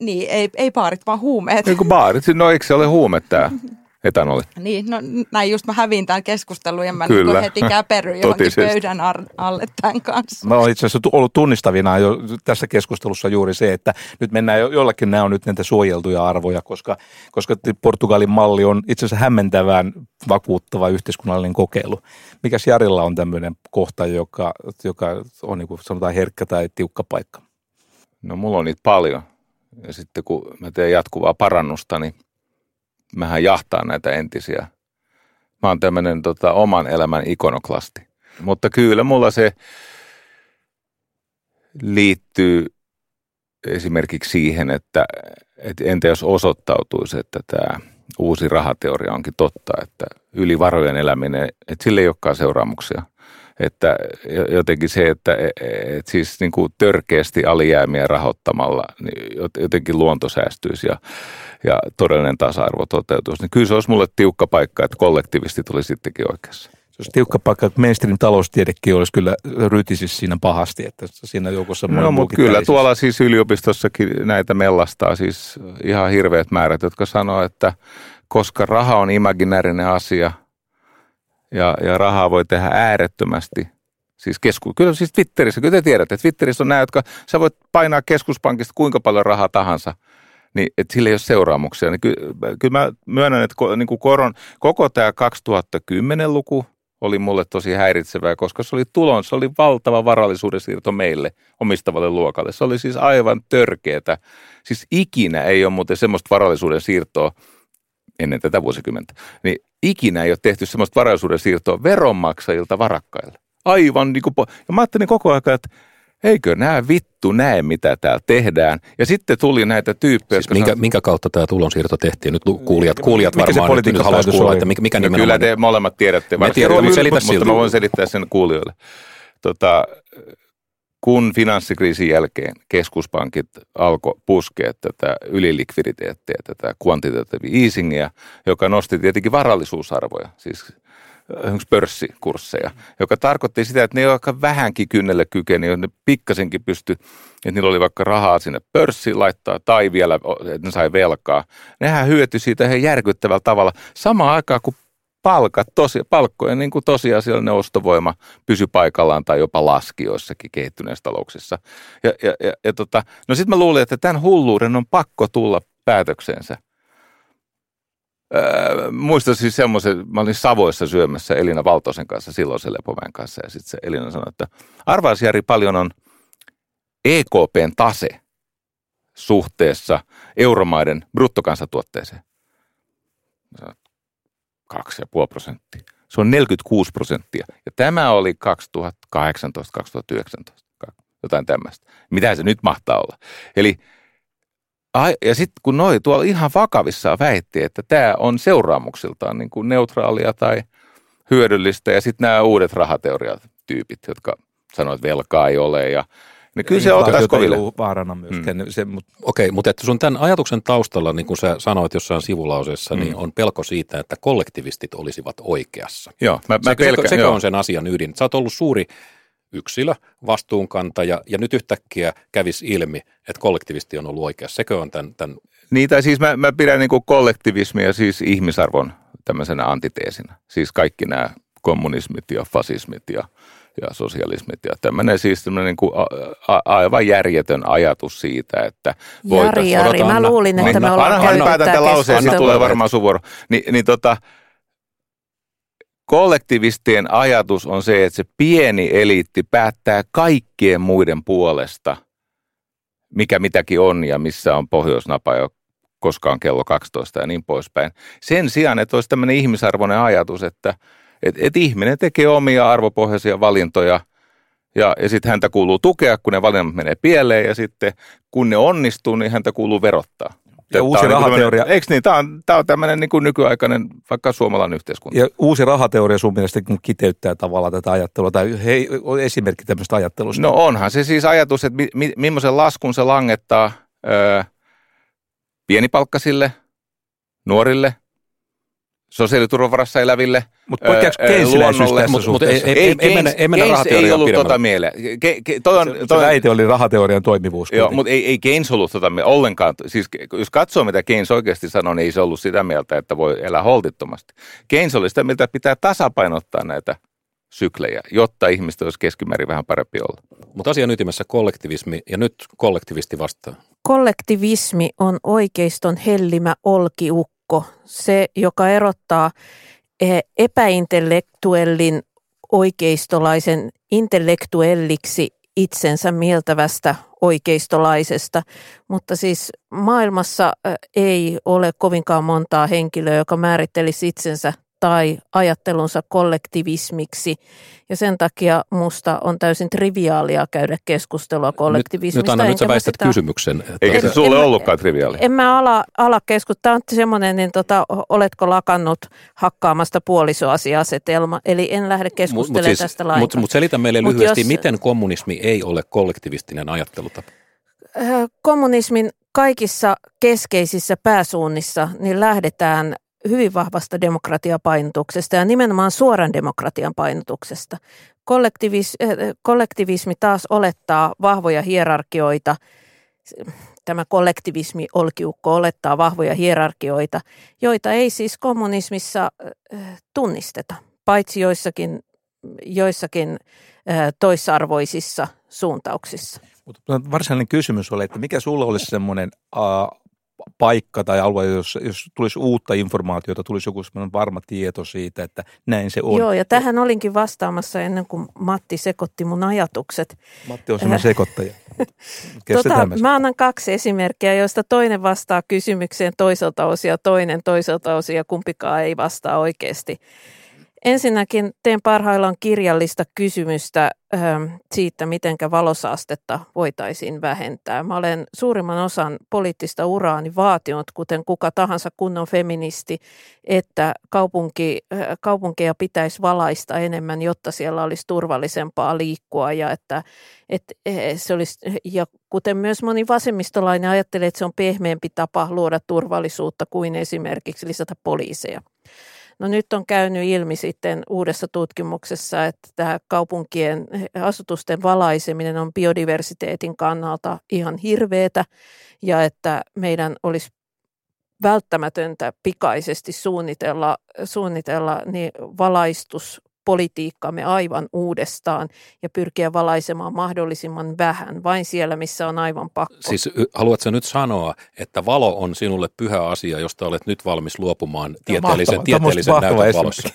Niin, ei, ei paarit, vaan huumeet. Niin kuin baarit, no eikö se ole huume tämä etanoli? Niin, no näin just mä hävin tämän keskustelun ja mä Kyllä. niin heti käperyn johonkin Totisesti. pöydän alle tämän kanssa. Mä olen itse asiassa ollut tunnistavina jo tässä keskustelussa juuri se, että nyt mennään jo, jollakin nämä on nyt näitä suojeltuja arvoja, koska, koska Portugalin malli on itse asiassa hämmentävän vakuuttava yhteiskunnallinen kokeilu. Mikäs Jarilla on tämmöinen kohta, joka, joka on niin kuin sanotaan herkkä tai tiukka paikka? No mulla on niitä paljon. Ja sitten kun mä teen jatkuvaa parannusta, niin mähän jahtaan näitä entisiä. Mä oon tämmöinen tota, oman elämän ikonoklasti. Mutta kyllä mulla se liittyy esimerkiksi siihen, että, että entä jos osoittautuisi, että tämä uusi rahateoria onkin totta, että yli varojen eläminen, että sille ei olekaan seuraamuksia. Että jotenkin se, että että siis niin kuin törkeästi alijäämiä rahoittamalla niin jotenkin luonto säästyisi ja, ja todellinen tasa-arvo toteutuisi, niin kyllä se olisi mulle tiukka paikka, että kollektiivisesti tuli sittenkin oikeassa. Se olisi tiukka paikka, että mainstream taloustiedekin olisi kyllä rytisissä siinä pahasti, että siinä joukossa No, mutta kyllä tuolla siis yliopistossakin näitä mellastaa siis ihan hirveät määrät, jotka sanoo, että koska raha on imaginäärinen asia ja, ja rahaa voi tehdä äärettömästi, siis kesku, kyllä siis Twitterissä, kyllä te tiedätte, että Twitterissä on nämä, jotka sä voit painaa keskuspankista kuinka paljon rahaa tahansa, niin että sillä ei ole seuraamuksia. Niin kyllä, kyllä mä myönnän, että ko, niin kuin koron, koko tämä 2010-luku oli mulle tosi häiritsevää, koska se oli tulon, se oli valtava varallisuuden siirto meille omistavalle luokalle. Se oli siis aivan törkeetä. Siis ikinä ei ole muuten semmoista varallisuuden siirtoa ennen tätä vuosikymmentä, niin ikinä ei ole tehty semmoista varallisuuden siirtoa veronmaksajilta varakkaille. Aivan niin kuin, po- ja mä ajattelin koko ajan, että eikö nämä vittu näe, mitä täällä tehdään. Ja sitten tuli näitä tyyppejä, Siis minkä, minkä kautta tämä tulonsiirto tehtiin? Nyt kuulijat, kuulijat Mikä se varmaan nyt, nyt haluaisi kuulla, oli? että mikä, mikä no kyllä te molemmat tiedätte. Me tiedämme, mutta selitä mutta silti. mä voin selittää sen kuulijoille. Tota, kun finanssikriisin jälkeen keskuspankit alkoi puskea tätä ylilikviditeettiä, tätä quantitative easingia, joka nosti tietenkin varallisuusarvoja, siis esimerkiksi pörssikursseja, joka tarkoitti sitä, että ne, jotka vähänkin kynnelle kykeni, ne pikkasenkin pysty, että niillä oli vaikka rahaa sinne pörssiin laittaa tai vielä, että ne sai velkaa. Nehän hyötyi siitä ihan järkyttävällä tavalla. Samaan aikaan, kun palkat, tosi, palkkojen niin kuin tosiasiallinen ostovoima pysy paikallaan tai jopa laski joissakin kehittyneissä talouksissa. Ja, ja, ja, ja tota, no sitten mä luulin, että tämän hulluuden on pakko tulla päätökseensä. Öö, muistan siis semmoisen, mä olin Savoissa syömässä Elina Valtosen kanssa, silloisen Lepomäen kanssa, ja sitten se Elina sanoi, että arvaisi Jari paljon on EKPn tase suhteessa euromaiden bruttokansantuotteeseen. Sanoin, 2,5 prosenttia. Se on 46 prosenttia. Ja tämä oli 2018-2019, jotain tämmöistä. Mitä se nyt mahtaa olla? Eli ja sitten kun noi tuolla ihan vakavissaan väitti, että tämä on seuraamuksiltaan niin kuin neutraalia tai hyödyllistä, ja sitten nämä uudet rahateoriatyypit, jotka sanoivat, että velkaa ei ole, ja niin kyllä se ottaisi koville. vaarana myöskään. Mm. Se, mutta Okei, mutta että sun tämän ajatuksen taustalla, niin kuin sä sanoit jossain sivulauseessa, mm. niin on pelko siitä, että kollektivistit olisivat oikeassa. Joo, mä, mä Sekö, pelkään. sekö, sekö joo. on sen asian ydin? Sä oot ollut suuri yksilö, vastuunkantaja, ja nyt yhtäkkiä kävisi ilmi, että kollektivisti on ollut oikeassa. Sekö on tämän, tämän Niin, tai siis mä, mä pidän niin kuin kollektivismia siis ihmisarvon tämmöisenä antiteesinä. Siis kaikki nämä kommunismit ja fasismit ja, ja sosialismit ja tämmöinen siis tämmöinen niin kuin a, a, aivan järjetön ajatus siitä, että Jari, Jari, mä luulin, että me ollaan käynyt päätän tämän lauseen, sitten tulee varmaan sun vuoro. Ni, niin tota, kollektivistien ajatus on se, että se pieni eliitti päättää kaikkien muiden puolesta, mikä mitäkin on ja missä on pohjoisnapa ja koskaan kello 12 ja niin poispäin. Sen sijaan, että olisi tämmöinen ihmisarvoinen ajatus, että – että et ihminen tekee omia arvopohjaisia valintoja ja, ja sitten häntä kuuluu tukea, kun ne valinnat menee pieleen ja sitten kun ne onnistuu, niin häntä kuuluu verottaa. Ja uusi tämä rahateoria. Niin eikö niin? Tämä on, tämä on tämmöinen niin kuin nykyaikainen vaikka suomalainen yhteiskunta. Ja uusi rahateoria sun mielestä kiteyttää tavallaan tätä ajattelua, tai hei, esimerkki tämmöistä ajattelusta. No onhan se siis ajatus, että mi, mi, millaisen laskun se langettaa ö, pienipalkkasille, nuorille, sosiaaliturvavarassa eläville, Mutta poikkeako keynesiläisyys tässä mut, ei, ei, ei, ei, mennä, ei mennä Keynes ei ollut tota mieleen. Ke, ke, toi on, se, toi, se väite oli rahateorian toimivuus. Joo, mutta ei, ei Keynes ollut tota ollenkaan. Siis jos katsoo, mitä Keynes oikeasti sanoi, niin ei se ollut sitä mieltä, että voi elää holtittomasti. Keynes oli sitä mieltä, että pitää tasapainottaa näitä syklejä, jotta ihmistä olisi keskimäärin vähän parempi olla. Mutta asian ytimessä kollektivismi, ja nyt kollektivisti vastaa. Kollektivismi on oikeiston hellimä olkiukko joukko, se joka erottaa eh, epäintellektuellin oikeistolaisen intellektuelliksi itsensä mieltävästä oikeistolaisesta, mutta siis maailmassa eh, ei ole kovinkaan montaa henkilöä, joka määrittelisi itsensä tai ajattelunsa kollektivismiksi. Ja sen takia musta on täysin triviaalia käydä keskustelua kollektivismista. Nyt, nyt Anna, nyt sä väistät sitä... kysymyksen. Eikä se sulle en, ollutkaan triviaali. En mä ala, ala keskustella. Tämä on semmoinen, niin tota, oletko lakannut hakkaamasta puolisoasiasetelma. Eli en lähde keskustelemaan mut, mut siis, tästä lainkaan. Mutta mut selitä meille mut lyhyesti, jos, miten kommunismi ei ole kollektivistinen ajattelutapa? Äh, kommunismin kaikissa keskeisissä pääsuunnissa niin lähdetään hyvin vahvasta demokratiapainotuksesta ja nimenomaan suoran demokratian painotuksesta. Kollektivis, eh, kollektivismi taas olettaa vahvoja hierarkioita. Tämä kollektivismi olkiukko olettaa vahvoja hierarkioita, joita ei siis kommunismissa eh, tunnisteta, paitsi joissakin, joissakin eh, toisarvoisissa suuntauksissa. Mutta varsinainen kysymys oli, että mikä sulla olisi semmoinen paikka tai alue, jos, jos tulisi uutta informaatiota, tulisi joku varma tieto siitä, että näin se on. Joo, ja tähän olinkin vastaamassa ennen kuin Matti sekoitti mun ajatukset. Matti on semmoinen sekoittaja. tota, mä annan kaksi esimerkkiä, joista toinen vastaa kysymykseen toiselta osia, toinen toiselta osia, kumpikaan ei vastaa oikeasti. Ensinnäkin teen parhaillaan kirjallista kysymystä siitä, miten valosaastetta voitaisiin vähentää. Mä olen suurimman osan poliittista uraani vaatinut, kuten kuka tahansa kunnon feministi, että kaupunki, kaupunkeja pitäisi valaista enemmän, jotta siellä olisi turvallisempaa liikkua ja että, että eh, se olisi, ja kuten myös moni vasemmistolainen ajattelee, että se on pehmeämpi tapa luoda turvallisuutta kuin esimerkiksi lisätä poliiseja. No nyt on käynyt ilmi sitten uudessa tutkimuksessa, että tämä kaupunkien asutusten valaiseminen on biodiversiteetin kannalta ihan hirveetä ja että meidän olisi välttämätöntä pikaisesti suunnitella, suunnitella niin valaistus politiikkamme aivan uudestaan ja pyrkiä valaisemaan mahdollisimman vähän, vain siellä, missä on aivan pakko. Siis haluatko nyt sanoa, että valo on sinulle pyhä asia, josta olet nyt valmis luopumaan tieteellisen, mahtava, tieteellisen näytön valossa?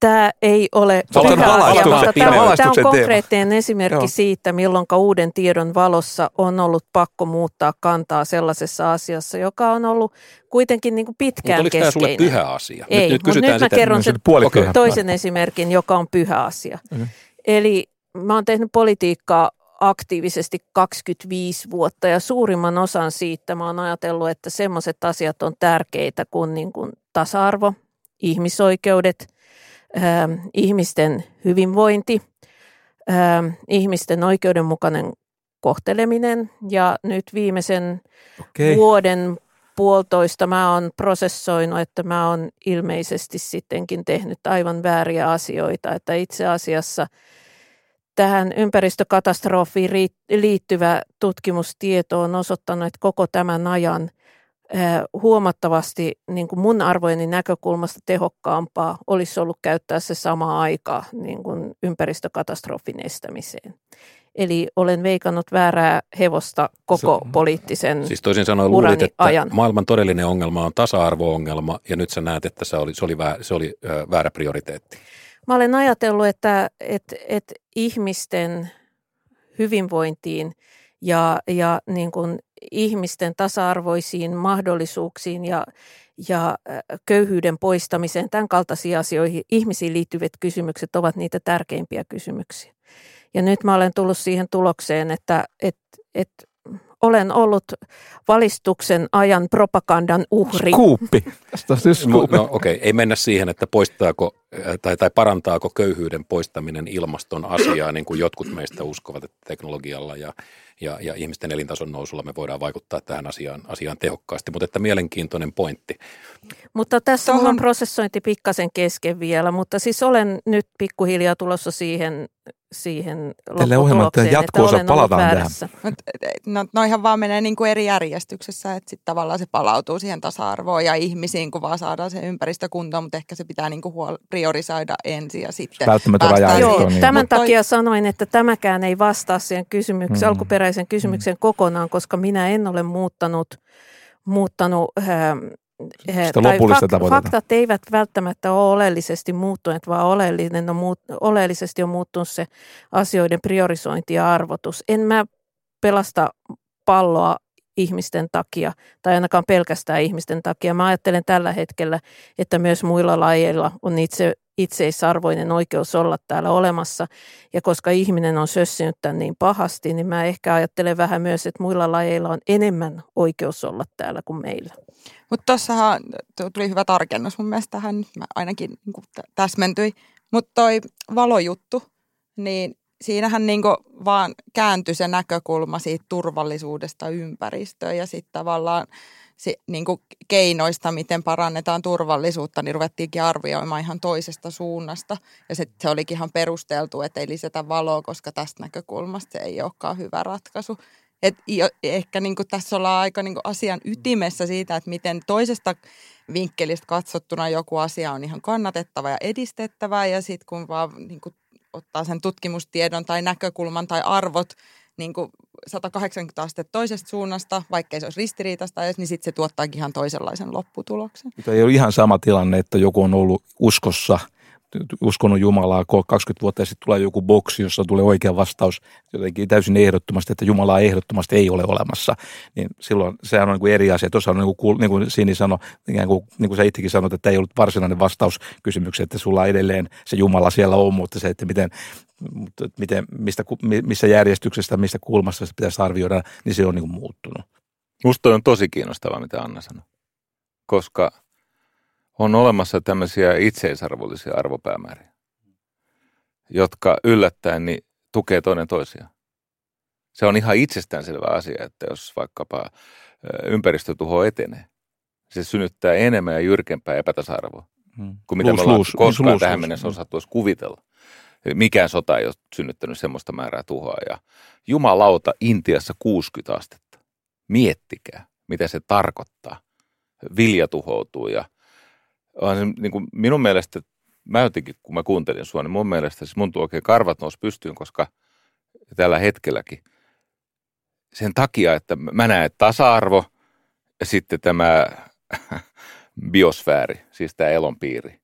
Tämä ei ole pyhä asia, mutta tämä on, tämä on konkreettinen esimerkki Joo. siitä, milloin uuden tiedon valossa on ollut pakko muuttaa kantaa sellaisessa asiassa, joka on ollut kuitenkin niin kuin pitkään mutta keskeinen. Mutta pyhä asia? Ei, nyt, nyt mutta nyt mä kerron sen okay. toisen esimerkin, joka on pyhä asia. Mm-hmm. Eli mä oon tehnyt politiikkaa aktiivisesti 25 vuotta ja suurimman osan siitä mä oon ajatellut, että semmoiset asiat on tärkeitä kuin, niin kuin tasa-arvo, ihmisoikeudet – äh, ihmisten hyvinvointi, äh, ihmisten oikeudenmukainen kohteleminen ja nyt viimeisen okay. vuoden puolitoista mä oon prosessoinut, että mä oon ilmeisesti sittenkin tehnyt aivan vääriä asioita, että itse asiassa tähän ympäristökatastrofiin liittyvä tutkimustieto on osoittanut, että koko tämän ajan huomattavasti niin kuin mun arvojeni näkökulmasta tehokkaampaa olisi ollut käyttää se sama aika niin kuin ympäristökatastrofin estämiseen. Eli olen veikannut väärää hevosta koko se, poliittisen Siis toisin sanoen luulit, että ajan. maailman todellinen ongelma on tasa-arvo-ongelma ja nyt sä näet, että se oli, se oli, väärä, se oli väärä prioriteetti. Mä olen ajatellut, että, että, että ihmisten hyvinvointiin ja, ja niin kuin ihmisten tasa-arvoisiin mahdollisuuksiin ja, ja köyhyyden poistamiseen, tämän kaltaisiin asioihin, ihmisiin liittyvät kysymykset ovat niitä tärkeimpiä kysymyksiä. Ja nyt mä olen tullut siihen tulokseen, että, että, että olen ollut valistuksen ajan propagandan uhri. Skuuppi. No, no okei, okay. ei mennä siihen, että poistaako tai, tai parantaako köyhyyden poistaminen ilmaston asiaa, niin kuin jotkut meistä uskovat, että teknologialla ja, ja, ja ihmisten elintason nousulla me voidaan vaikuttaa tähän asiaan, asiaan tehokkaasti. Mutta että mielenkiintoinen pointti. Mutta tässä Tohon... on prosessointi pikkasen kesken vielä, mutta siis olen nyt pikkuhiljaa tulossa siihen siihen Tälle ohjelman jatkoosa palataan tähän. No, noihan vaan menee niin kuin eri järjestyksessä, että sitten tavallaan se palautuu siihen tasa-arvoon ja ihmisiin, kun vaan saadaan se ympäristö kuntoon, mutta ehkä se pitää niin kuin huol- priorisoida ensin ja sitten päästään Joo, niin. Tämän Mut takia toi... sanoin, että tämäkään ei vastaa siihen kysymykseen, mm. alkuperäisen kysymyksen mm. kokonaan, koska minä en ole muuttanut, muuttanut äh, sitä tai fak- faktat eivät välttämättä ole oleellisesti muuttuneet, vaan oleellinen on muut, oleellisesti on muuttunut se asioiden priorisointi ja arvotus. En mä pelasta palloa ihmisten takia, tai ainakaan pelkästään ihmisten takia. Mä ajattelen tällä hetkellä, että myös muilla lajeilla on itse, itseisarvoinen oikeus olla täällä olemassa. Ja koska ihminen on sössinyt tämän niin pahasti, niin mä ehkä ajattelen vähän myös, että muilla lajeilla on enemmän oikeus olla täällä kuin meillä. Mutta tuossahan tuli hyvä tarkennus mun mielestä tähän, mä ainakin niin täsmentyi. Mutta toi valojuttu, niin siinähän niin vaan kääntyi se näkökulma siitä turvallisuudesta ympäristöön ja sitten tavallaan niin keinoista, miten parannetaan turvallisuutta, niin ruvettiinkin arvioimaan ihan toisesta suunnasta. Ja se, se olikin ihan perusteltu, että ei lisätä valoa, koska tästä näkökulmasta se ei olekaan hyvä ratkaisu. Et ehkä niin tässä ollaan aika niin asian ytimessä siitä, että miten toisesta vinkkelistä katsottuna joku asia on ihan kannatettava ja edistettävä ja sitten kun vaan niin ottaa sen tutkimustiedon tai näkökulman tai arvot niin kuin 180 astetta toisesta suunnasta, vaikkei se olisi ristiriitaista edes, niin sitten se tuottaakin ihan toisenlaisen lopputuloksen. Ei ole ihan sama tilanne, että joku on ollut uskossa – uskonut Jumalaa 20 vuotta sitten tulee joku boksi, jossa tulee oikea vastaus jotenkin täysin ehdottomasti, että Jumalaa ehdottomasti ei ole olemassa, niin silloin sehän on niin kuin eri asia. Tuossa on niin kuin, niin kuin Sini sanoi, niin kuin, niin kuin sä itsekin sanoit, että ei ollut varsinainen vastaus kysymykseen, että sulla edelleen se Jumala siellä on, mutta se, että miten, miten mistä, missä järjestyksestä, mistä kulmassa se pitäisi arvioida, niin se on niin kuin muuttunut. Musta on tosi kiinnostavaa, mitä Anna sanoi, koska – on olemassa tämmöisiä itseisarvollisia arvopäämääriä, jotka yllättäen niin tukee toinen toisiaan. Se on ihan itsestäänselvä asia, että jos vaikkapa ympäristötuho etenee, se synnyttää enemmän ja jyrkempää epätasa-arvoa hmm. kuin mitä luus, me ollaan luus, koskaan luus, tähän mennessä osattu edes kuvitella. Mikään sota ei ole synnyttänyt semmoista määrää tuhoa. Ja jumalauta Intiassa 60 astetta. Miettikää, mitä se tarkoittaa. Vilja tuhoutuu ja on niin kuin minun mielestä, mä jotenkin, kun mä kuuntelin sua, niin mun mielestä siis mun oikein karvat nousi pystyyn, koska tällä hetkelläkin sen takia, että mä näen tasa-arvo ja sitten tämä biosfääri, siis tämä elonpiiri.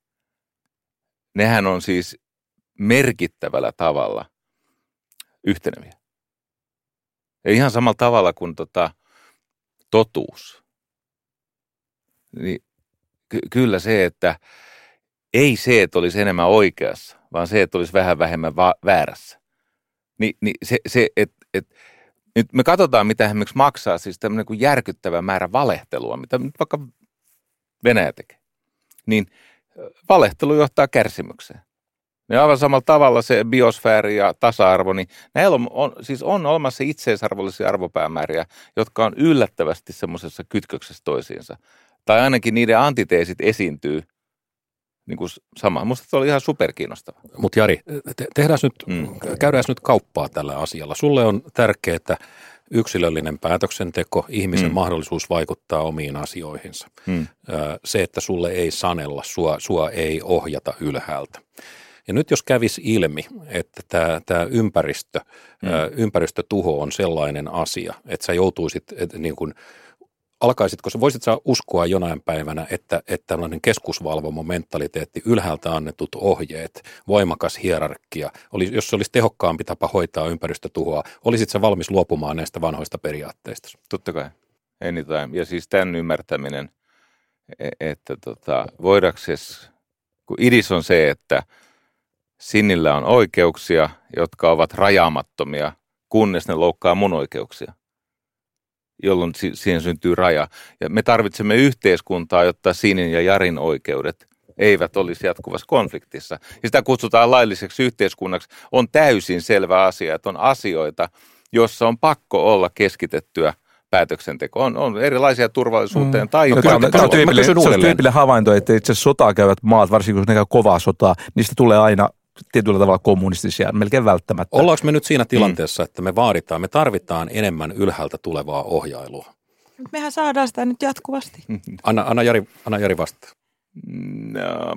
Nehän on siis merkittävällä tavalla yhteneviä. Ja ihan samalla tavalla kuin tota, totuus. Niin ky- kyllä se, että ei se, että olisi enemmän oikeassa, vaan se, että olisi vähän vähemmän va- väärässä. Ni, niin se, se että et, nyt me katsotaan, mitä esimerkiksi maksaa siis tämmöinen kuin järkyttävä määrä valehtelua, mitä nyt vaikka Venäjä tekee. Niin valehtelu johtaa kärsimykseen. Ja aivan samalla tavalla se biosfääri ja tasa-arvo, niin näillä on, on, siis on olemassa itseisarvollisia arvopäämääriä, jotka on yllättävästi semmoisessa kytköksessä toisiinsa tai ainakin niiden antiteesit esiintyy niin kuin sama. Musta se oli ihan superkiinnostava. Mutta Jari, te- tehdään nyt, mm. käydään nyt kauppaa tällä asialla. Sulle on tärkeää yksilöllinen päätöksenteko, ihmisen Mm. mahdollisuus vaikuttaa omiin asioihinsa. Ö, Se, että sulle ei sanella, sua, sua ei ohjata ylhäältä. Ja nyt jos kävisi ilmi, että tämä, tämä ympäristö, Mm. mm. ympäristötuho on sellainen asia, että sä joutuisit, että niin kuin, alkaisitko, voisit sä uskoa jonain päivänä, että, että tällainen keskusvalvomo mentaliteetti, ylhäältä annetut ohjeet, voimakas hierarkia, oli, jos se olisi tehokkaampi tapa hoitaa ympäristötuhoa, olisit sä valmis luopumaan näistä vanhoista periaatteista? Totta kai. Anytime. Ja siis tämän ymmärtäminen, e- että tota, voidakses, kun idis on se, että sinnillä on oikeuksia, jotka ovat rajaamattomia, kunnes ne loukkaa mun oikeuksia, jolloin si- siihen syntyy raja. Ja me tarvitsemme yhteiskuntaa, jotta Sinin ja Jarin oikeudet eivät olisi jatkuvassa konfliktissa. Ja sitä kutsutaan lailliseksi yhteiskunnaksi. On täysin selvä asia, että on asioita, jossa on pakko olla keskitettyä päätöksenteko. On, on erilaisia turvallisuuteen mm. tai No, jopa... tämä, on- tyypillinen, se on tyypillinen havainto, että itse asiassa sotaa käyvät maat, varsinkin kun ne käy kovaa sotaa, niistä tulee aina tietyllä tavalla kommunistisia, melkein välttämättä. Ollaanko me nyt siinä tilanteessa, että me vaaditaan, me tarvitaan enemmän ylhäältä tulevaa ohjailua? Mehän saadaan sitä nyt jatkuvasti. Anna, anna, Jari, anna Jari vastaa. No,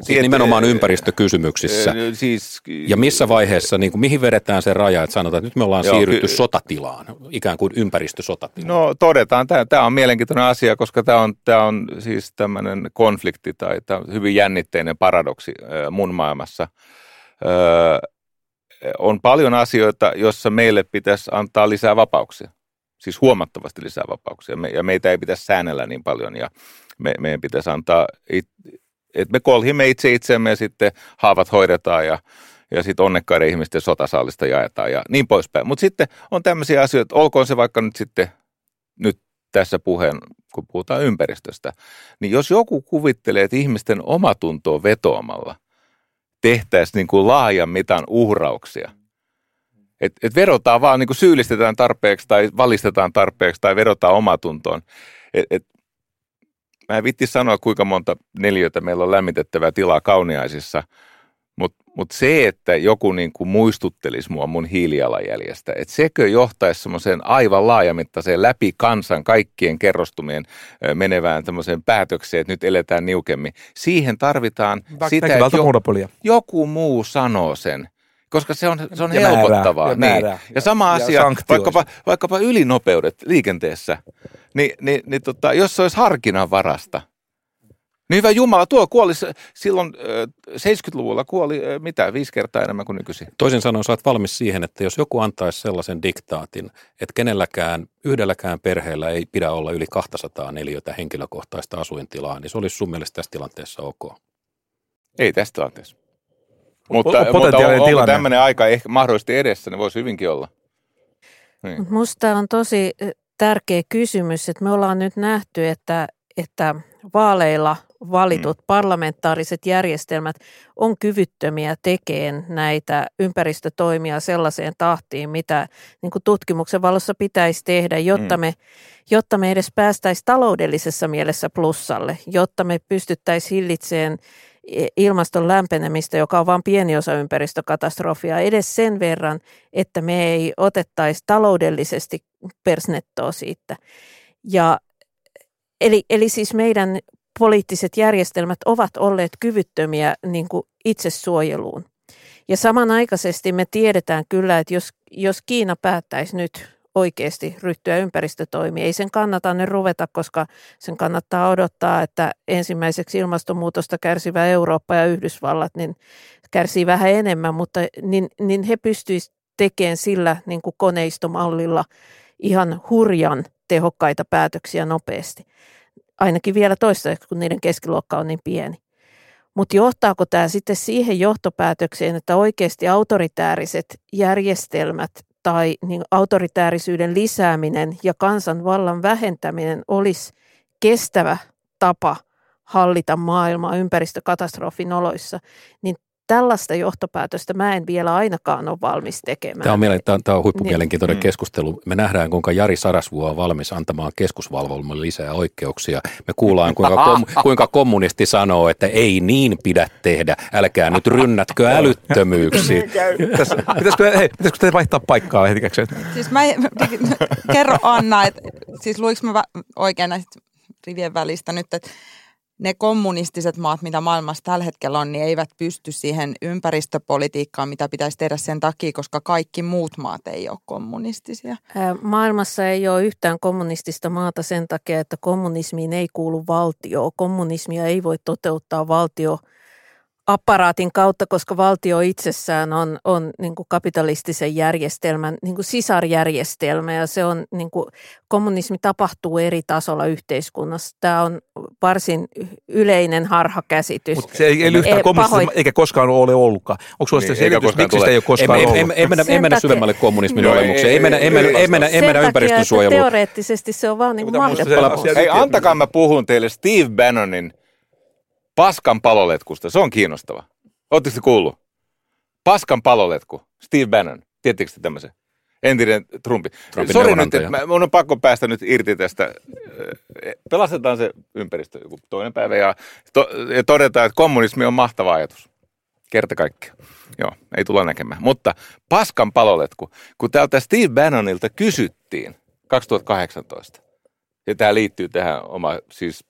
Siis nimenomaan ympäristökysymyksissä. Siis, Ja missä vaiheessa, niin kuin, mihin vedetään se raja, että sanotaan, että nyt me ollaan Joo, siirrytty ky- sotatilaan, ikään kuin ympäristösotatilaan. No todetaan, tämä on mielenkiintoinen asia, koska tämä on, tää on siis tämmöinen konflikti tai hyvin jännitteinen paradoksi mun maailmassa. On paljon asioita, joissa meille pitäisi antaa lisää vapauksia. Siis huomattavasti lisää vapauksia. Ja meitä ei pitäisi säännellä niin paljon ja me, meidän pitäisi antaa, it, että me kolhimme itse itsemme ja sitten haavat hoidetaan ja, ja sitten onnekkaiden ihmisten sotasaalista jaetaan ja niin poispäin. Mutta sitten on tämmöisiä asioita, olkoon se vaikka nyt sitten nyt tässä puheen, kun puhutaan ympäristöstä, niin jos joku kuvittelee, että ihmisten omatuntoa vetoamalla tehtäisiin niin kuin laajan mitan uhrauksia, että et vedotaan vaan, niin kuin syyllistetään tarpeeksi tai valistetaan tarpeeksi tai vedotaan omatuntoon. Et, et, mä en vitti sanoa, kuinka monta neliötä meillä on lämmitettävää tilaa kauniaisissa, mutta mut se, että joku niin kuin muistuttelisi mua mun hiilijalanjäljestä, että sekö johtaisi semmoiseen aivan laajamittaiseen läpi kansan kaikkien kerrostumien menevään tämmöiseen päätökseen, että nyt eletään niukemmin. Siihen tarvitaan sitä, että jo, joku muu sanoo sen, koska se on, se on Ja määrää, helpottavaa. ja niin. määrää. ja sama Ja asia, sanktioi vaikkapa, vaikkapa ylinopeudet liikenteessä, niin, niin, niin tota, jos se olisi harkinnan varasta, niin hyvä Jumala, tuo kuoli silloin ö, 70-luvulla kuoli mitä, viisi kertaa enemmän kuin nykyisin. Toisin sanoen sä oot valmis siihen, että jos joku antaisi sellaisen diktaatin, että kenelläkään, yhdelläkään perheellä ei pidä olla yli 200 neliötä henkilökohtaista asuintilaa, niin se olisi sun mielestä tässä tilanteessa ok. Ei tästä tilanteessa. Mutta, mutta on, onko tämmöinen aika ehkä mahdollisesti edessä, niin voisi hyvinkin olla. Niin. Musta on tosi eh, tärkeä kysymys, että me ollaan nyt nähty, että, että vaaleilla valitut parlamentaariset järjestelmät on kyvyttömiä tekemään näitä ympäristötoimia sellaiseen tahtiin, mitä niin kuin tutkimuksen valossa pitäisi tehdä, jotta Mm. me, jotta me edes päästäisiin taloudellisessa mielessä plussalle, jotta me pystyttäisiin hillitsemään i- ilmaston lämpenemistä, joka on vain pieni osa ympäristökatastrofia, edes sen verran, että me ei otettaisi taloudellisesti persnettoa siitä. Ja, eli, eli siis meidän poliittiset järjestelmät ovat olleet kyvyttömiä niin kuin itsesuojeluun. Ja samanaikaisesti me tiedetään kyllä, että jos, jos Kiina päättäisi nyt oikeasti ryhtyä ympäristötoimiin, ei sen kannata ne ruveta, koska sen kannattaa odottaa, että ensimmäiseksi ilmastonmuutosta kärsivä Eurooppa ja Yhdysvallat niin kärsii vähän enemmän, mutta niin, niin he pystyisivät tekemään sillä niin kuin koneistomallilla ihan hurjan tehokkaita päätöksiä nopeasti. Ainakin vielä toistaiseksi, kun niiden keskiluokka on niin pieni. Mutta johtaako tämä sitten siihen johtopäätökseen, että oikeasti autoritääriset järjestelmät tai niin autoritäärisyyden lisääminen ja kansanvallan vähentäminen olisi kestävä tapa hallita maailmaa ympäristökatastrofin oloissa, niin tällaista johtopäätöstä mä en vielä ainakaan ole valmis tekemään. Tämä on, mielen, tämä on, tämä on huippumielenkiintoinen Niin. keskustelu. Me nähdään, kuinka Jari Sarasvuo on valmis antamaan keskusvalvomalle lisää oikeuksia. Me kuullaan, kuinka, kom, kuinka kommunisti sanoo, että ei niin pidä tehdä. Älkää nyt rynnätkö älyttömyyksiin. Pitäisikö, hei, pitäisikö te vaihtaa paikkaa hetkeksi? Siis mä, kerro Anna, että siis luiks mä oikein näistä rivien välistä nyt, että ne kommunistiset maat, mitä maailmassa tällä hetkellä on, niin eivät pysty siihen ympäristöpolitiikkaan, mitä pitäisi tehdä sen takia, koska kaikki muut maat ei ole kommunistisia. Maailmassa ei ole yhtään kommunistista maata sen takia, että kommunismiin ei kuulu valtio. Kommunismia ei voi toteuttaa valtio apparaatin kautta, koska valtio itsessään on, on niin kuin kapitalistisen järjestelmän niin kuin sisarjärjestelmä ja se on niin kuin, kommunismi tapahtuu eri tasolla yhteiskunnassa. Tämä on varsin yleinen harhakäsitys. Mutta se ei, ei yhtään Ei, kommunistista, pahoit- eikä koskaan ole ollutkaan. Onko sulla Niin, selitys, koskaan miksi tule. sitä ei ole koskaan Ei, ei, ollut? ei, ei, mennä, ei Sen mennä syvemmälle kommunismin No, ei, olemukseen. Ei ei, mennä, ei, ei mennä, ei ei mennä, ei mennä ympäristönsuojeluun. teoreettisesti se on vaan niin mahdotonta. asia- Hei, antakaa mä puhun teille Steve Bannonin paskan paloletkusta. Se on kiinnostava. Oletteko te kuullut? Paskan paloletku. Steve Bannon. Tiedättekö te tämmöisen? Entinen Trumpi. Trumpin Sori nyt, että mä- mun on pakko päästä nyt irti tästä. Pelastetaan se ympäristö joku toinen päivä ja, to, ja todetaan, että kommunismi on mahtava ajatus. Kerta kaikkiaan. Joo, ei tulla näkemään. Mutta paskan paloletku, kun täältä Steve Bannonilta kysyttiin 2018, ja tämä liittyy tähän oma, siis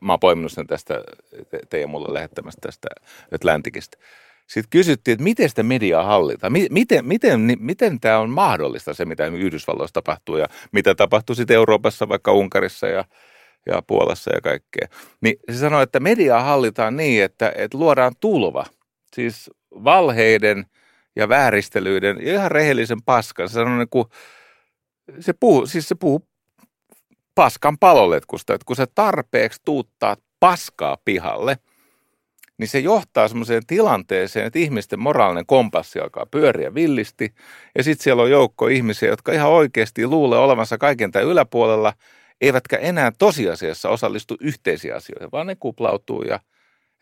mä oon poiminut sen tästä te, teidän mulle lähettämästä tästä Atlantikista. Sitten kysyttiin, että miten sitä mediaa hallitaan, Mi- miten, miten, miten tämä on mahdollista se, mitä Yhdysvalloissa tapahtuu ja mitä tapahtuu sitten Euroopassa, vaikka Unkarissa ja, ja Puolassa ja kaikkea. Niin se sanoi, että mediaa hallitaan niin, että, että luodaan tulva, siis valheiden ja vääristelyiden ja ihan rehellisen paskan. Se sanoi, niin kuin, se puhuu, siis se puhuu paskan paloletkusta, että kun sä tarpeeksi tuuttaa paskaa pihalle, niin se johtaa semmoiseen tilanteeseen, että ihmisten moraalinen kompassi alkaa pyöriä villisti. Ja sitten siellä on joukko ihmisiä, jotka ihan oikeasti luulee olevansa kaiken tämän yläpuolella, eivätkä enää tosiasiassa osallistu yhteisiin asioihin, vaan ne kuplautuu ja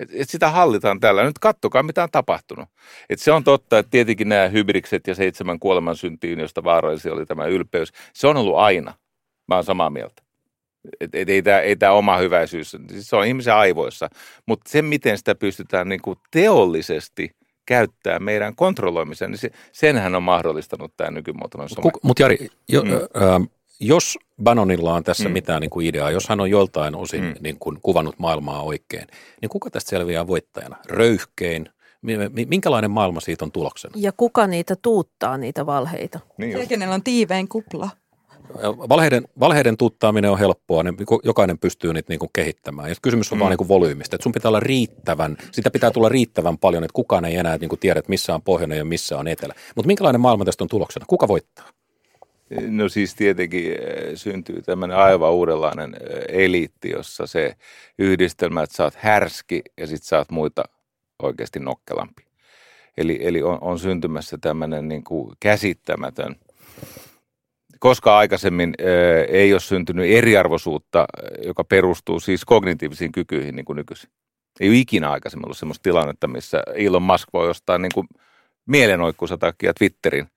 et, et sitä hallitaan tällä. Nyt kattokaa, mitä on tapahtunut. Et se on totta, että tietenkin nämä hybrikset ja seitsemän kuoleman syntiin, josta vaarallisia oli tämä ylpeys, se on ollut aina. Mä oon samaa mieltä. Et, et, ei tämä ei tää oma hyväisyys, siis se on ihmisen aivoissa. Mutta se, miten sitä pystytään niinku teollisesti käyttää meidän kontrolloimiseen, niin se, senhän on mahdollistanut tämä nykymuotoinen some. Mutta Jari, jo, Mm. ö, jos Bannonilla on tässä Mm. mitään niin kuin ideaa, jos hän on joltain osin Mm. niin kuin kuvannut maailmaa oikein, niin kuka tästä selviää voittajana? Röyhkein? Mi- mi- Minkälainen maailma siitä on tuloksena? Ja kuka niitä tuuttaa, niitä valheita? Niin Se, kenellä on tiivein kupla. Valheiden, valheiden tuuttaaminen on helppoa, ne, jokainen pystyy niitä niin kuin kehittämään. Ja kysymys on Mm. vaan niin kuin volyymista, että sun pitää olla riittävän, sitä pitää tulla riittävän paljon, että kukaan ei enää niin kuin tiedä, että missä on pohjoinen ja missä on etelä. Mutta minkälainen maailma tästä on tuloksena? Kuka voittaa? No siis tietenkin eh, syntyy tämmöinen aivan uudenlainen eh, eliitti, jossa se yhdistelmä, että sä oot härski ja sit sä oot muita oikeasti nokkelampi. Eli, eli on, on syntymässä tämmöinen niin kuin käsittämätön, koska aikaisemmin ei ole syntynyt eriarvoisuutta, joka perustuu siis kognitiivisiin kykyihin niin kuin nykyisin. Ei ole ikinä aikaisemmin ollut sellaista tilannetta, missä Elon Musk voi ostaa niin kuin mielenoikkuusa takia Twitterin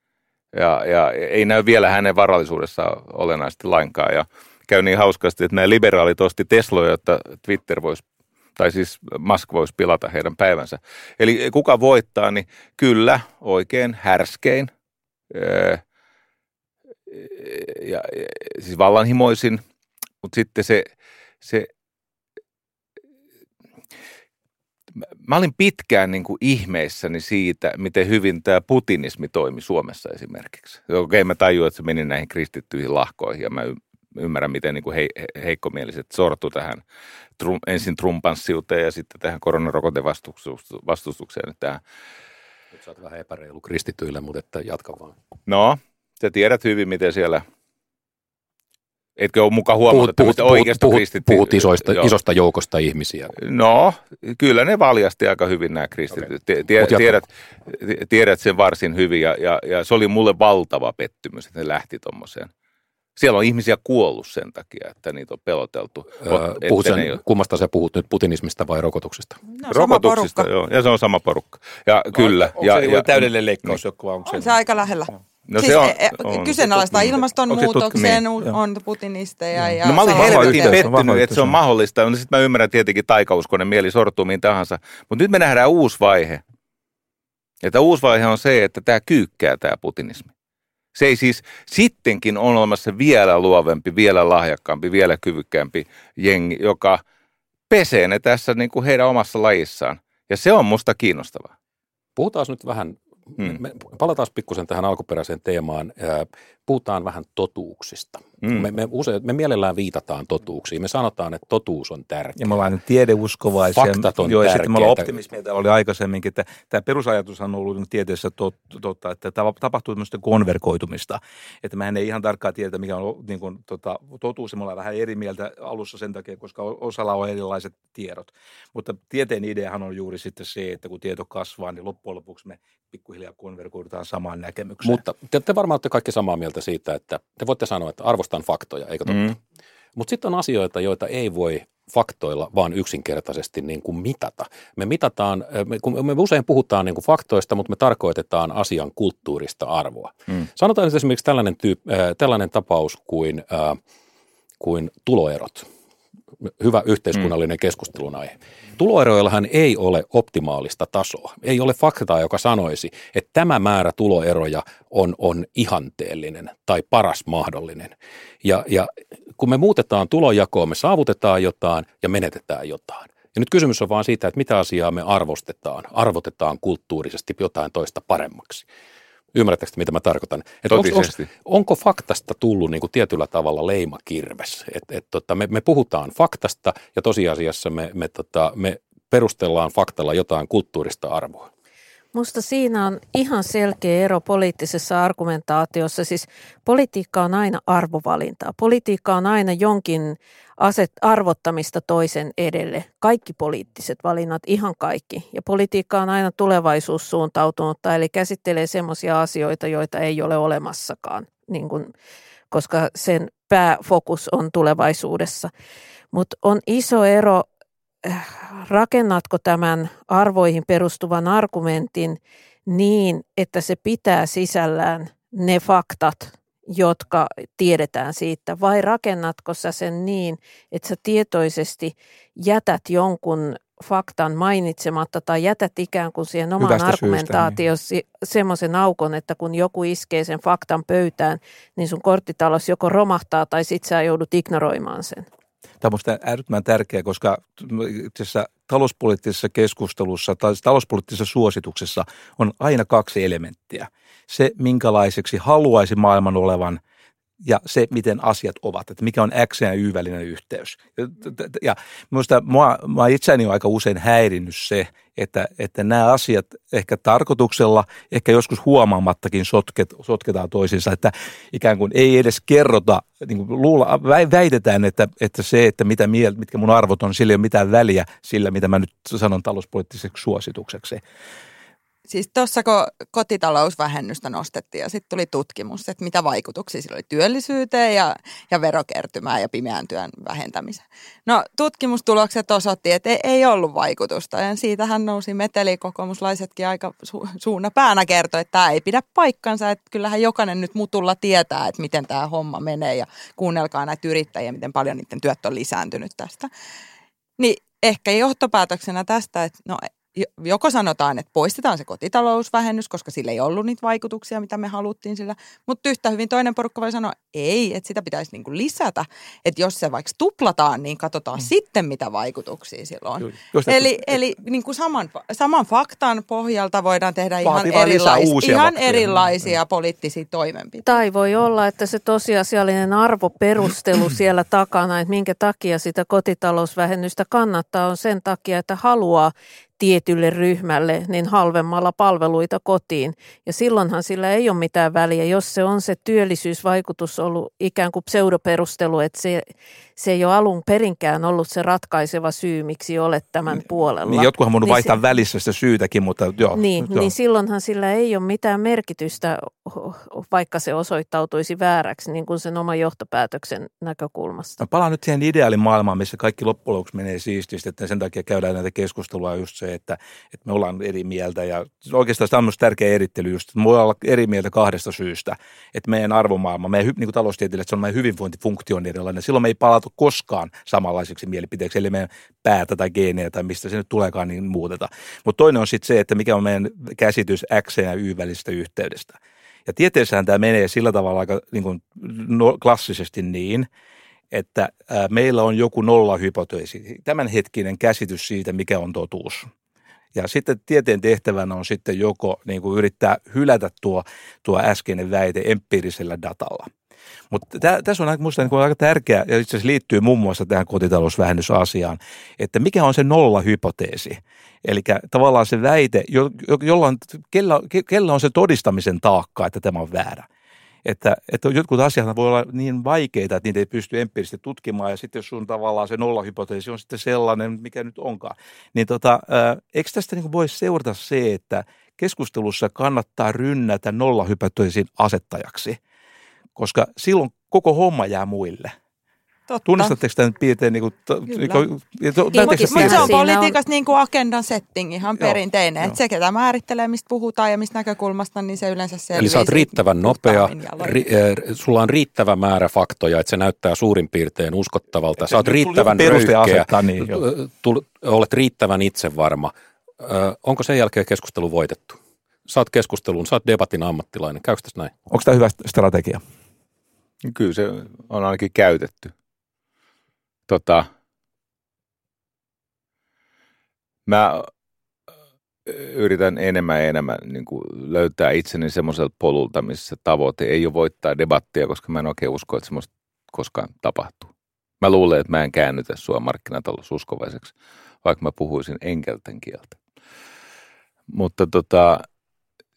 ja, ja ei näy vielä hänen varallisuudessaan olennaisesti lainkaan. Ja käy niin hauskasti, että nämä liberaalit osti Tesloja, jotta Twitter voisi, tai siis Musk voisi pilata heidän päivänsä. Eli kuka voittaa, niin kyllä oikein härskein ja, ja siis vallanhimoisin, mutta sitten se, se mä olin pitkään niin kuin ihmeissäni siitä, miten hyvin tämä putinismi toimi Suomessa esimerkiksi. Okei, mä tajuin, että se meni näihin kristittyihin lahkoihin ja mä ymmärrän, miten niin kuin he- heikkomieliset sortu tähän trum, ensin trumpanssiuteen ja sitten tähän koronarokotevastustukseen. Tähän. Nyt sä oot vähän epäreilu kristityille, mutta että jatka vaan. No, sä tiedät hyvin, miten siellä... Etkö ole mukaan huomata Puhut, puhut, oikeasta puhut, kristittyä? puhut isoista, Joo. isosta joukosta ihmisiä. No, kyllä ne valjasti aika hyvin nämä kristityt. Okay. Tie, Mut jatka. tiedät, tiedät sen varsin hyvin ja, ja, ja se oli mulle valtava pettymys, että ne lähti tuommoiseen. Siellä on ihmisiä kuollut sen takia, että niitä on peloteltu. Öö, puhut sen, ne... Kummasta sä puhut nyt, putinismista vai rokotuksista? No, Rokotuksista, joo. Ja se on sama porukka. Ja no, kyllä. Onko ja, se ja, täydellinen leikkaus niin. onko on se aika lähellä. No siis se on, e, on kyseenalaistaa ilmastonmuutoksen, on, on putinisteja. Ja no mä olin helvetin pettynyt, että se on mahdollista. No sitten mä ymmärrän tietenkin taikauskonen mieli sortuu mihin tahansa. Mutta nyt me nähdään uusi vaihe. Että uusi vaihe on se, että tämä kyykkää tämä putinismi. Se ei siis sittenkin on olemassa vielä luovempi, vielä lahjakkaampi, vielä kyvykkäämpi jengi, joka pesee ne tässä niin kuin heidän omassa lajissaan. Ja se on musta kiinnostavaa. Puhutaan nyt vähän Hmm. Me palataan pikkusen tähän alkuperäiseen teemaan. Puhutaan vähän totuuksista. Hmm. Me, me, usein, me mielellään viitataan totuuksiin. Me sanotaan, että totuus on tärkeä. Ja me ollaan tiedeuskovaisia. Faktat on Joo, ja sitten me ollaan optimismia. Täällä oli aikaisemmin, että tämä perusajatus on ollut tieteessä totta, tot, että tapahtuu tämmöistä konverkoitumista. Että mehän ei ihan tarkkaan tiedetä, mikä on niin kuin, tota, totuus. Me ollaan vähän eri mieltä alussa sen takia, koska osalla on erilaiset tiedot. Mutta tieteen ideahan on juuri sitten se, että kun tieto kasvaa, niin loppujen lopuksi me pikkuhiljaa konvergoidutaan samaan näkemykseen. Mutta te, te varmaan olette kaikki samaa mieltä siitä, että te voitte sanoa, että arvostan faktoja, eikö totta? Mm. Mutta sitten on asioita, joita ei voi faktoilla vaan yksinkertaisesti niin kuin mitata. Me mitataan, me, kun me usein puhutaan niin kuin faktoista, mutta me tarkoitetaan asian kulttuurista arvoa. Mm. Sanotaan nyt esimerkiksi tällainen, tyyp, äh, tällainen tapaus kuin, äh, kuin tuloerot hyvä yhteiskunnallinen mm. keskustelun aihe. Tuloeroillahan ei ole optimaalista tasoa. Ei ole faktaa, joka sanoisi, että tämä määrä tuloeroja on, on ihanteellinen tai paras mahdollinen. Ja, ja kun me muutetaan tulojakoa, me saavutetaan jotain ja menetetään jotain. Ja nyt kysymys on vaan siitä, että mitä asiaa me arvostetaan. Arvotetaan kulttuurisesti jotain toista paremmaksi. Ymmärrättekö, mitä mä tarkoitan? Että onko, onko, onko faktasta tullut niin kuin tietyllä tavalla leimakirves? Et, et, tota, me, me puhutaan faktasta ja tosiasiassa me, me, tota, me perustellaan faktalla jotain kulttuurista arvoa. Musta siinä on ihan selkeä ero poliittisessa argumentaatiossa. Siis politiikka on aina arvovalintaa. Politiikka on aina jonkin aset, arvottamista toisen edelle. Kaikki poliittiset valinnat, ihan kaikki. Ja politiikka on aina tulevaisuussuuntautunutta, eli käsittelee semmoisia asioita, joita ei ole olemassakaan, niin kun, koska sen pääfokus on tulevaisuudessa. Mutta on iso ero rakennatko tämän arvoihin perustuvan argumentin niin, että se pitää sisällään ne faktat, jotka tiedetään siitä, vai rakennatko sä sen niin, että sä tietoisesti jätät jonkun faktan mainitsematta tai jätät ikään kuin siihen omaan argumentaatioon niin. semmoisen aukon, että kun joku iskee sen faktan pöytään, niin sun korttitalos joko romahtaa tai sit sä joudut ignoroimaan sen. Tämä on äärettömän tärkeää, koska tässä talouspoliittisessa keskustelussa tai talouspoliittisessa suosituksessa on aina kaksi elementtiä. Se, minkälaiseksi haluaisi maailman olevan – ja se, miten asiat ovat, että mikä on X ja Y välinen yhteys. Ja, minusta mua, mua itseäni on aika usein häirinnyt se, että, että nämä asiat ehkä tarkoituksella, ehkä joskus huomaamattakin sotket, sotketaan toisiinsa, että ikään kuin ei edes kerrota, niin kuin luulla, väitetään, että, että se, että mitä miel, mitkä mun arvot on, sillä ei ole mitään väliä sillä, mitä mä nyt sanon talouspoliittiseksi suositukseksi siis tuossa kun kotitalousvähennystä nostettiin ja sitten tuli tutkimus, että mitä vaikutuksia sillä oli työllisyyteen ja, ja verokertymään ja pimeän työn vähentämiseen. No tutkimustulokset osoitti, että ei, ei ollut vaikutusta ja siitähän nousi meteli kokoomuslaisetkin aika su, suuna päänä kertoi, että tämä ei pidä paikkansa, että kyllähän jokainen nyt mutulla tietää, että miten tämä homma menee ja kuunnelkaa näitä yrittäjiä, miten paljon niiden työt on lisääntynyt tästä. Niin ehkä johtopäätöksenä tästä, että no joko sanotaan, että poistetaan se kotitalousvähennys, koska sillä ei ollut niitä vaikutuksia, mitä me haluttiin sillä, mutta yhtä hyvin toinen porukka voi sanoa, ei, että sitä pitäisi niin kuin lisätä, että jos se vaikka tuplataan, niin katsotaan mm. sitten, mitä vaikutuksia sillä on. Just, eli että, eli niin kuin saman, saman faktan pohjalta voidaan tehdä ihan, erilais, ihan erilaisia mm. poliittisia toimenpiteitä. Tai voi olla, että se tosiasiallinen arvoperustelu siellä takana, että minkä takia sitä kotitalousvähennystä kannattaa, on sen takia, että haluaa tietylle ryhmälle, niin halvemmalla palveluita kotiin. Ja silloinhan sillä ei ole mitään väliä, jos se on se työllisyysvaikutus ollut ikään kuin pseudoperustelu, että se, se ei ole alun perinkään ollut se ratkaiseva syy, miksi olet tämän puolella. Niin, jotkuhan voinut niin vaihtaa se, välissä sitä syytäkin, mutta joo. Niin, joo. niin silloinhan sillä ei ole mitään merkitystä, vaikka se osoittautuisi vääräksi niin kuin sen oman johtopäätöksen näkökulmasta. Mä palaan nyt siihen ideaalimaailmaan, missä kaikki loppujen lopuksi menee siististi, että sen takia käydään näitä keskustelua just se, että, että me ollaan eri mieltä ja oikeastaan tämä on myös tärkeä erittely just, että me voidaan olla eri mieltä kahdesta syystä, että meidän arvomaailma, meidän niin kuin taloustieteilijät, on meidän hyvinvointifunktio on erilainen, silloin me ei palautu koskaan samanlaiseksi mielipiteeksi, eli meidän päätä tai geenejä tai mistä se nyt tuleekaan niin muuteta. Mutta toinen on sitten se, että mikä on meidän käsitys X ja Y välisestä yhteydestä. Ja tieteessähän tämä menee sillä tavalla aika niin kuin no, klassisesti niin, että meillä on joku nollahypoteesi, tämänhetkinen käsitys siitä, mikä on totuus. Ja sitten tieteen tehtävänä on sitten joko niin kuin yrittää hylätä tuo, tuo äskeinen väite empiirisellä datalla. Mutta tässä on minusta niin aika tärkeää, ja itse asiassa liittyy muun muassa tähän kotitalousvähennysasiaan, että mikä on se nollahypoteesi. Eli tavallaan se väite, jo, jolla on, kellä, kellä on se todistamisen taakka, että tämä on väärä että, että jotkut asiat voi olla niin vaikeita, että niitä ei pysty empiirisesti tutkimaan, ja sitten sun tavallaan se nollahypoteesi on sitten sellainen, mikä nyt onkaan, niin tota, eikö tästä niin voi seurata se, että keskustelussa kannattaa rynnätä nollahypoteesin asettajaksi, koska silloin koko homma jää muille. Totta. Tunnistatteko tämän piirteen? Niin kuin, niin kuin, Mutta se on politiikassa niin kuin agendan setting ihan joo, perinteinen. Että se, ketä määrittelee, mistä puhutaan ja mistä näkökulmasta, niin se yleensä selviää. Eli sä oot riittävän nopea, ri, äh, sulla on riittävä määrä faktoja, että se näyttää suurin piirtein uskottavalta. Sä oot riittävän röyhkeä, asettaa, niin, tul, olet riittävän itsevarma. Äh, onko sen jälkeen keskustelu voitettu? Saat keskustelun, saat debatin ammattilainen. Käykö tässä näin? Onko tämä hyvä strategia? Kyllä se on ainakin käytetty tota, mä yritän enemmän ja enemmän niin kuin löytää itseni semmoiselta polulta, missä tavoite ei ole voittaa debattia, koska mä en oikein usko, että semmoista koskaan tapahtuu. Mä luulen, että mä en käännytä sua markkinataloususkovaiseksi, vaikka mä puhuisin enkelten kieltä. Mutta tota,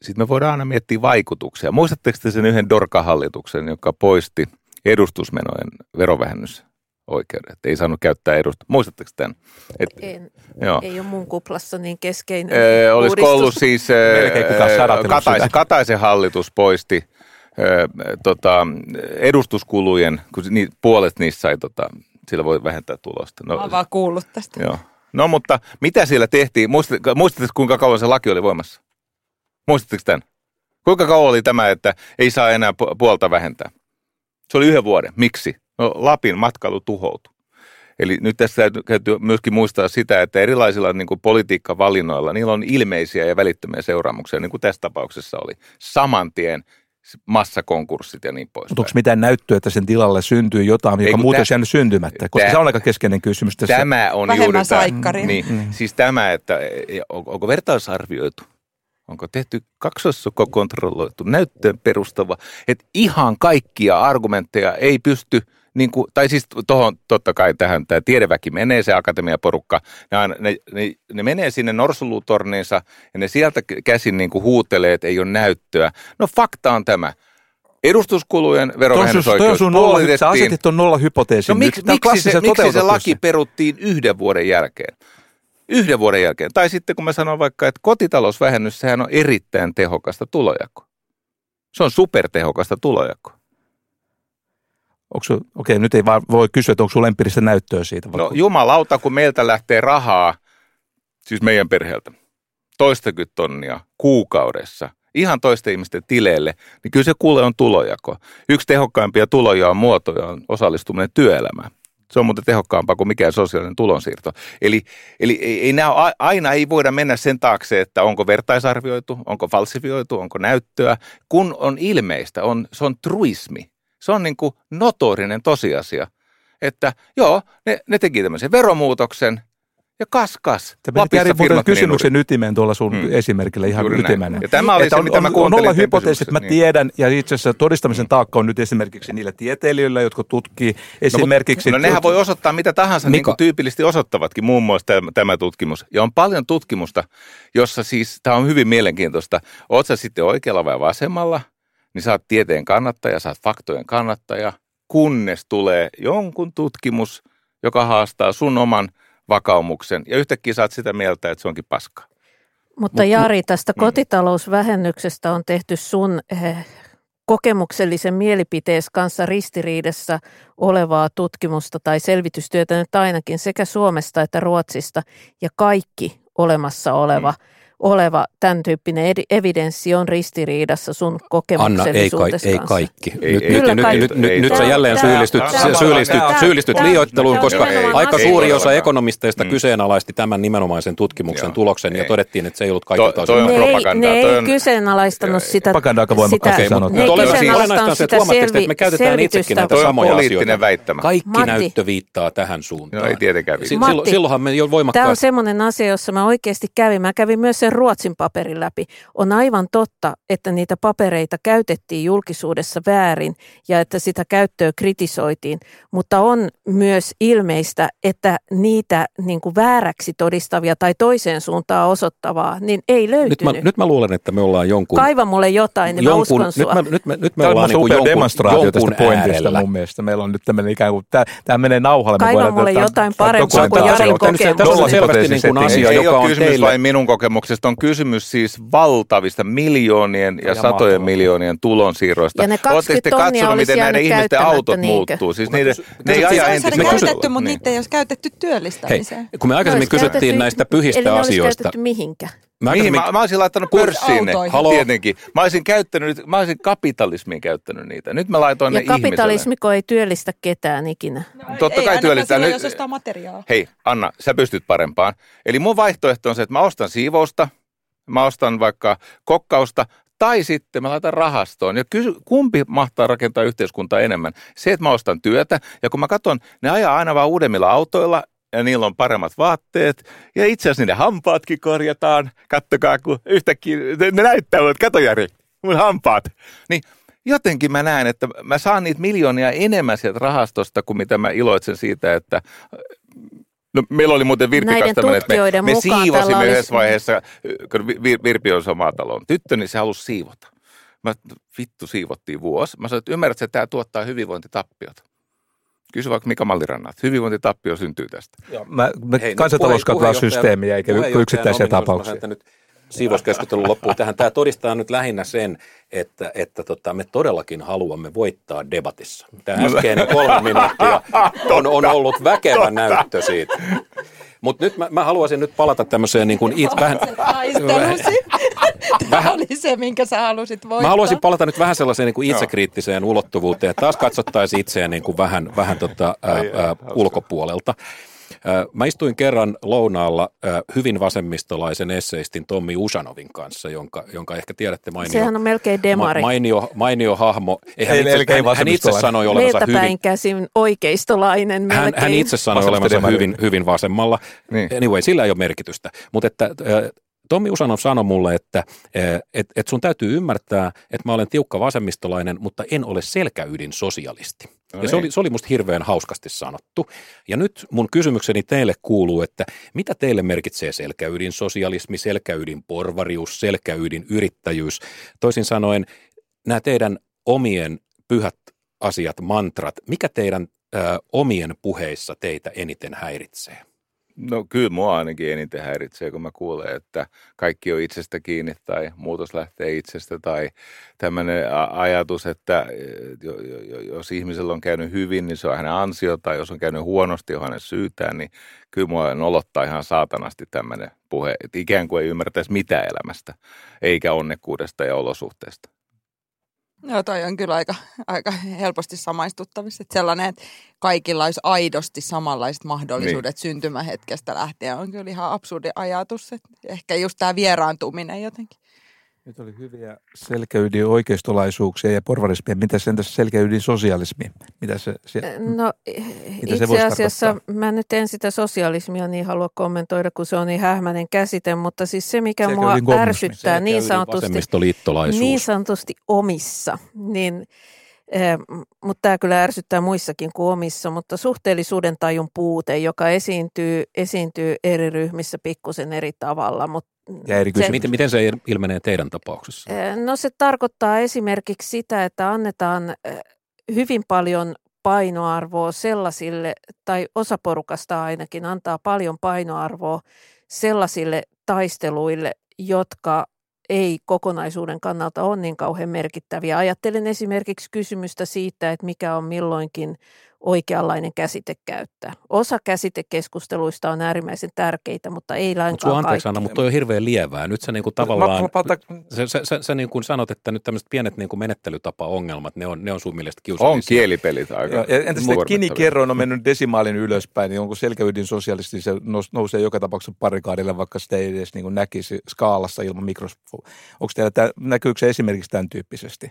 sitten me voidaan aina miettiä vaikutuksia. Muistatteko te sen yhden Dorka-hallituksen, joka poisti edustusmenojen verovähennys oikeudet. Ei saanut käyttää edusta. Muistatteko tämän? Et, en, joo. Ei ole mun kuplassa niin keskeinen ee, Olisiko ollut siis ee, Kataisen, Kataisen hallitus poisti ee, tota, edustuskulujen, kun ni, puolet niistä sai, tota, sillä voi vähentää tulosta. No, Mä vaan kuullut tästä. Joo. No mutta mitä siellä tehtiin? Muistatteko kuinka kauan se laki oli voimassa? Muistatteko tämän? Kuinka kauan oli tämä, että ei saa enää puolta vähentää? Se oli yhden vuoden. Miksi? No Lapin matkailu tuhoutui. Eli nyt tässä täytyy myöskin muistaa sitä, että erilaisilla niin kuin politiikkavalinnoilla, niillä on ilmeisiä ja välittömiä seuraamuksia, niin kuin tässä tapauksessa oli. Saman tien massakonkurssit ja niin pois. Mutta onko mitään näyttöä, että sen tilalle syntyy jotain, joka muuten olisi jäänyt syntymättä? Koska tämä, se on aika keskeinen kysymys tässä. Tämä on juuri tämä. Niin, mm. Siis tämä, että onko vertaisarvioitu Onko tehty kaksoissukokontrolloitu näyttöön perustava, että ihan kaikkia argumentteja ei pysty niin kuin, tai siis tuohon totta kai tähän tämä tiedeväki menee, se akatemiaporukka, ne, aina, ne, ne, ne menee sinne norsulutorniinsa ja ne sieltä käsin niin kuin huutelee, että ei ole näyttöä. No fakta on tämä. Edustuskulujen verovähennysoikeus puolitettiin. Sä asetit tuon nolla hypoteesin. No miksi, miksi, se, miksi se laki peruttiin yhden vuoden jälkeen? Yhden vuoden jälkeen. Tai sitten kun mä sanon vaikka, että kotitalousvähennys, sehän on erittäin tehokasta tulojako. Se on supertehokasta tulojako. Okei, okay, nyt ei vaan voi kysyä, että onko sinulla empiiristä näyttöä siitä? No jumalauta, kun meiltä lähtee rahaa, siis meidän perheeltä, toistakymmentä tonnia kuukaudessa, ihan toisten ihmisten tileille, niin kyllä se kuule on tulojako. Yksi tehokkaimpia tuloja on muotoja on osallistuminen työelämään. Se on muuten tehokkaampaa kuin mikään sosiaalinen tulonsiirto. Eli, eli ei, ei nämä, aina ei voida mennä sen taakse, että onko vertaisarvioitu, onko falsifioitu, onko näyttöä. Kun on ilmeistä, on, se on truismi. Se on niin kuin notorinen tosiasia, että joo, ne, ne teki tämmöisen veromuutoksen Ja kas kas. Tämä Lapissa kysymyksen ytimeen tuolla sun hmm. esimerkillä ihan ytimenä. Ja tämä oli että se, mitä on, mä on olla hypoteesi, että mä niin. tiedän, ja itse asiassa todistamisen taakka on nyt esimerkiksi niillä tieteilijöillä, jotka tutkii esimerkiksi... No, no nehän voi osoittaa mitä tahansa, niin kuin tyypillisesti osoittavatkin, muun muassa tämä, tämä tutkimus. Ja on paljon tutkimusta, jossa siis, tämä on hyvin mielenkiintoista, oot sä sitten oikealla vai vasemmalla, niin sä oot tieteen kannattaja, sä oot faktojen kannattaja, kunnes tulee jonkun tutkimus, joka haastaa sun oman vakaumuksen ja yhtäkkiä saat sitä mieltä, että se onkin paskaa. Mutta Jari, tästä mm. kotitalousvähennyksestä on tehty sun eh, kokemuksellisen mielipiteessä kanssa ristiriidassa olevaa tutkimusta tai selvitystyötä nyt ainakin sekä Suomesta että Ruotsista ja kaikki olemassa oleva mm oleva tämän tyyppinen evidenssi on ristiriidassa sun kokemuksellisuudessa Anna, ei, ka- ei kaikki. Ei, nyt, ei, nyt, kaikki. nyt, nyt, nyt sä jälleen syyllistyt, tämä, syyllistyt, tämä, syyllistyt tämä, liioitteluun, koska ei, aika ei, suuri ei, osa ekonomisteista mm. kyseenalaisti tämän nimenomaisen tutkimuksen Joo, tuloksen ei. ja todettiin, että se ei ollut kaikilta to, toi ne ei, ne ei kyseenalaistanut sitä. Propaganda aika voimakkaasti sanottu. Ne ei kyseenalaistanut sitä että me käytetään itsekin näitä samoja asioita. väittämä. Kaikki näyttö viittaa tähän suuntaan. ei tietenkään Silloinhan me jo voimakkaasti. Tämä on semmoinen asia, jossa mä oikeasti kävin. Mä kävin myös sen Ruotsin paperin läpi. On aivan totta, että niitä papereita käytettiin julkisuudessa väärin ja että sitä käyttöä kritisoitiin, mutta on myös ilmeistä, että niitä niin kuin vääräksi todistavia tai toiseen suuntaan osoittavaa, niin ei löytynyt. Nyt mä, nyt mä luulen, että me ollaan jonkun... Kaiva mulle jotain, niin jonkun, mä uskon sua. Nyt, mä, nyt, me, nyt me ollaan niin jonkun, demonstraatio tästä pointista mun mielestä. Meillä on nyt tämmöinen ikään kuin, tämä menee nauhalle. Kaiva mulle jotain parempaa kuin Jarin kokemus. Tämä on selvästi niin kuin asia, joka on teille... Ei ole kysymys vain minun kokemuksesta, on kysymys siis valtavista miljoonien ja, ja satojen miljoonien tulonsiirroista. Ja ne 20 katsonut, miten näiden ihmisten autot niinkö? muuttuu? Siis niiden, ne ei aja entistä. Me käytetty, mutta niitä ei olisi käytetty työllistämiseen. Hei, kun me aikaisemmin kysyttiin näistä pyhistä eli asioista. Eli käytetty mihinkä? Mä, Mihin? Mä, mä olisin laittanut pörssiin ne, tietenkin. Mä olisin, käyttänyt, mä olisin kapitalismiin käyttänyt niitä. Nyt mä laitoin ja ne kapitalismiko ei työllistä ketään ikinä. No, Totta ei, kai työllistää. Nyt, jos ostaa materiaa. Hei, Anna, sä pystyt parempaan. Eli mun vaihtoehto on se, että mä ostan siivousta – mä ostan vaikka kokkausta, tai sitten mä laitan rahastoon. Ja kysy, kumpi mahtaa rakentaa yhteiskuntaa enemmän? Se, että mä ostan työtä, ja kun mä katson, ne ajaa aina vaan uudemmilla autoilla, ja niillä on paremmat vaatteet, ja itse asiassa niiden hampaatkin korjataan. Kattokaa, kun yhtäkkiä ne näyttävät, kato Jari, mun hampaat. Niin jotenkin mä näen, että mä saan niitä miljoonia enemmän sieltä rahastosta kuin mitä mä iloitsen siitä, että No, meillä oli muuten Virpi kanssa tämmöinen, että me, me siivosimme olisi... yhdessä vaiheessa, kun Virpi on sama talon tyttö, niin se halusi siivota. Mä, vittu siivottiin vuosi. Mä sanoin, että ymmärrät, että tämä tuottaa hyvinvointitappiota. Kysy vaikka Mika Mallirannat. Hyvinvointitappio syntyy tästä. Joo, mä, mä Hei, kansantalous systeemiä eikä yksittäisiä tapauksia. Siivouskeskustelun loppuun tähän. Tämä todistaa nyt lähinnä sen, että, että tota, me todellakin haluamme voittaa debatissa. Tämä äskeinen kolme minuuttia on, on ollut väkevä näyttö siitä. Mutta nyt mä, mä haluaisin nyt palata tämmöiseen niin kuin it, vähän, Tämä oli se, minkä sä halusit voittaa. Mä haluaisin palata nyt vähän sellaiseen niin kuin itsekriittiseen ulottuvuuteen, että taas katsottaisiin itseään niin kuin vähän, vähän tota, ää, ää, ulkopuolelta. Mä istuin kerran lounaalla hyvin vasemmistolaisen esseistin Tommi Usanovin kanssa, jonka, jonka ehkä tiedätte mainio. Sehän on melkein demari. Ma, mainio, mainio hahmo. Hän, itse, hän, hän itse sanoi olevansa hyvin... käsin oikeistolainen hän, hän itse sanoi olevansa hyvin, hyvin vasemmalla. Niin. Anyway, sillä ei ole merkitystä. Mutta että Tommi Usanov sanoi mulle, että et, et sun täytyy ymmärtää, että mä olen tiukka vasemmistolainen, mutta en ole selkäydin sosialisti. No ja se oli, se oli musta hirveän hauskasti sanottu. Ja nyt mun kysymykseni teille kuuluu, että mitä teille merkitsee selkäydin sosialismi, selkäydin porvarius, selkäydin yrittäjyys? Toisin sanoen, nämä teidän omien pyhät asiat, mantrat, mikä teidän ö, omien puheissa teitä eniten häiritsee? No kyllä mua ainakin eniten häiritsee, kun mä kuulen, että kaikki on itsestä kiinni tai muutos lähtee itsestä tai tämmöinen ajatus, että jos ihmisellä on käynyt hyvin, niin se on hänen ansio tai jos on käynyt huonosti, on hänen syytään, niin kyllä mua nolottaa ihan saatanasti tämmöinen puhe, että ikään kuin ei ymmärtäisi mitään elämästä, eikä onnekkuudesta ja olosuhteesta. Joo, toi on kyllä aika, aika helposti samaistuttavissa. Että sellainen, että kaikilla olisi aidosti samanlaiset mahdollisuudet niin. syntymähetkestä lähtien on kyllä ihan absurdi ajatus. Että ehkä just tämä vieraantuminen jotenkin. Nyt oli hyviä selkäydin oikeistolaisuuksia ja porvarismia. Mitä sen tässä selkäydin sosialismi? Mitä se, se, no, mitä itse se asiassa tarkoittaa? mä nyt en sitä sosialismia niin halua kommentoida, kun se on niin hähmäinen käsite, mutta siis se, mikä selkäydin mua ärsyttää niin sanotusti, niin sanotusti omissa, niin Eh, mutta tämä kyllä ärsyttää muissakin kuin omissa, mutta suhteellisuuden tajun puute, joka esiintyy, esiintyy eri ryhmissä pikkusen eri tavalla. Mutta ja eri se, miten, miten se ilmenee teidän tapauksessa? No se tarkoittaa esimerkiksi sitä, että annetaan hyvin paljon painoarvoa sellaisille, tai osa porukasta ainakin antaa paljon painoarvoa sellaisille taisteluille, jotka ei kokonaisuuden kannalta ole niin kauhean merkittäviä. Ajattelen esimerkiksi kysymystä siitä, että mikä on milloinkin oikeanlainen käsite käyttää. Osa käsitekeskusteluista on äärimmäisen tärkeitä, mutta ei lainkaan Mutta anteeksi Anna, mutta toi on hirveän lievää. Nyt sä niin kuin tavallaan, mä, mä, sä, sä, sä, sä niin kuin sanot, että nyt tämmöiset pienet niin kuin menettelytapa-ongelmat, ne on, ne on sun mielestä kiusallisia. On kielipelit aika. Ja, entä sitten kinikerroin on mennyt desimaalin ylöspäin, niin onko selkäydin sosiaalisesti se nousee joka tapauksessa parikaadille, vaikka sitä ei edes niin kuin näkisi skaalassa ilman mikrofonia. Onko teillä, näkyykö se esimerkiksi tämän tyyppisesti?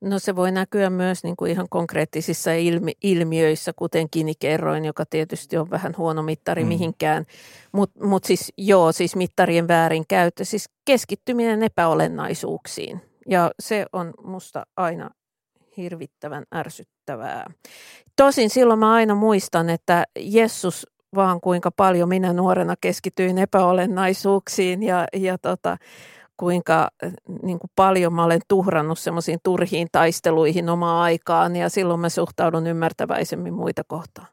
No se voi näkyä myös niin kuin ihan konkreettisissa ilmi, ilmiöissä, kuten kinikerroin, joka tietysti on vähän huono mittari mm. mihinkään. Mutta mut siis joo, siis mittarien väärinkäyttö, siis keskittyminen epäolennaisuuksiin. Ja se on musta aina hirvittävän ärsyttävää. Tosin silloin mä aina muistan, että Jessus vaan kuinka paljon minä nuorena keskityin epäolennaisuuksiin ja, ja tota, kuinka äh, niin kuin paljon mä olen tuhrannut semmoisiin turhiin taisteluihin omaa aikaan ja silloin mä suhtaudun ymmärtäväisemmin muita kohtaan.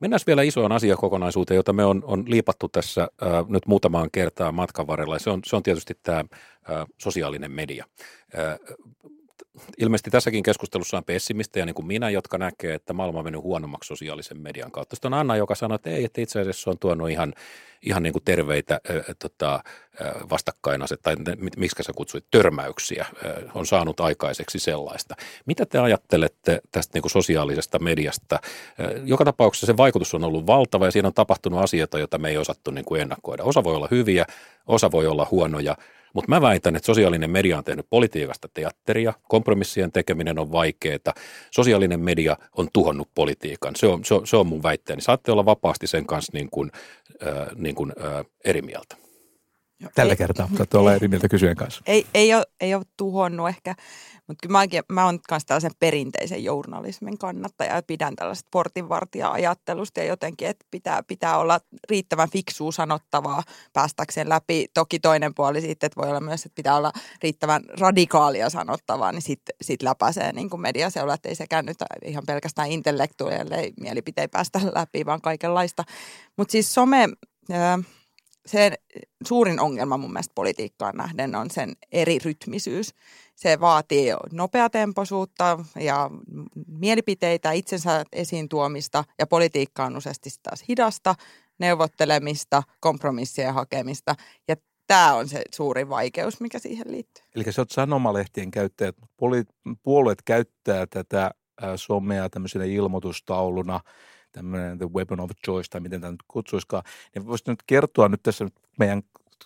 Mennään vielä isoon asiakokonaisuuteen, jota me on, on liipattu tässä äh, nyt muutamaan kertaan matkan varrella. Se on, se on tietysti tämä sosiaalinen media. Äh, ilmeisesti tässäkin keskustelussa on pessimistejä niin kuin minä, jotka näkee, että maailma on mennyt huonommaksi sosiaalisen median kautta. Sitten on Anna, joka sanoo, että ei, että itse asiassa on tuonut ihan, ihan niin kuin terveitä äh, tota, vastakkainaset, tai miksi sä kutsuit, törmäyksiä, äh, on saanut aikaiseksi sellaista. Mitä te ajattelette tästä niin kuin sosiaalisesta mediasta? Äh, joka tapauksessa se vaikutus on ollut valtava ja siinä on tapahtunut asioita, joita me ei osattu niin kuin ennakoida. Osa voi olla hyviä, osa voi olla huonoja. Mutta mä väitän, että sosiaalinen media on tehnyt politiikasta teatteria, kompromissien tekeminen on vaikeaa, sosiaalinen media on tuhonnut politiikan. Se on, se on, se on mun väitteeni. Saatte olla vapaasti sen kanssa niin kuin, äh, niin kuin, äh, eri mieltä. Tällä kertaa saatte olla eri mieltä kysyjen kanssa. Ei, ei, ole, ei ole tuhonnut ehkä. Mutta kyllä mäkin, mä oon myös tällaisen perinteisen journalismin kannattaja ja pidän tällaista portinvartija-ajattelusta ja jotenkin, että pitää, pitää olla riittävän fiksua sanottavaa päästäkseen läpi. Toki toinen puoli siitä, että voi olla myös, että pitää olla riittävän radikaalia sanottavaa, niin sitten sit läpäisee niin kuin mediaseula, että ei sekään nyt ihan pelkästään intellektuaaleille mielipiteitä päästä läpi, vaan kaikenlaista. Mutta siis some... Ää, se suurin ongelma mun mielestä politiikkaan nähden on sen eri rytmisyys. Se vaatii nopeatempoisuutta ja mielipiteitä, itsensä esiin tuomista ja politiikka on useasti taas hidasta, neuvottelemista, kompromissien hakemista ja tämä on se suuri vaikeus, mikä siihen liittyy. Eli sä oot sanomalehtien käyttäjät, puolueet käyttää tätä somea tämmöisenä ilmoitustauluna – tämmöinen The Weapon of Choice tai miten tämä nyt kutsuiskaan, niin voisi nyt kertoa nyt tässä meidän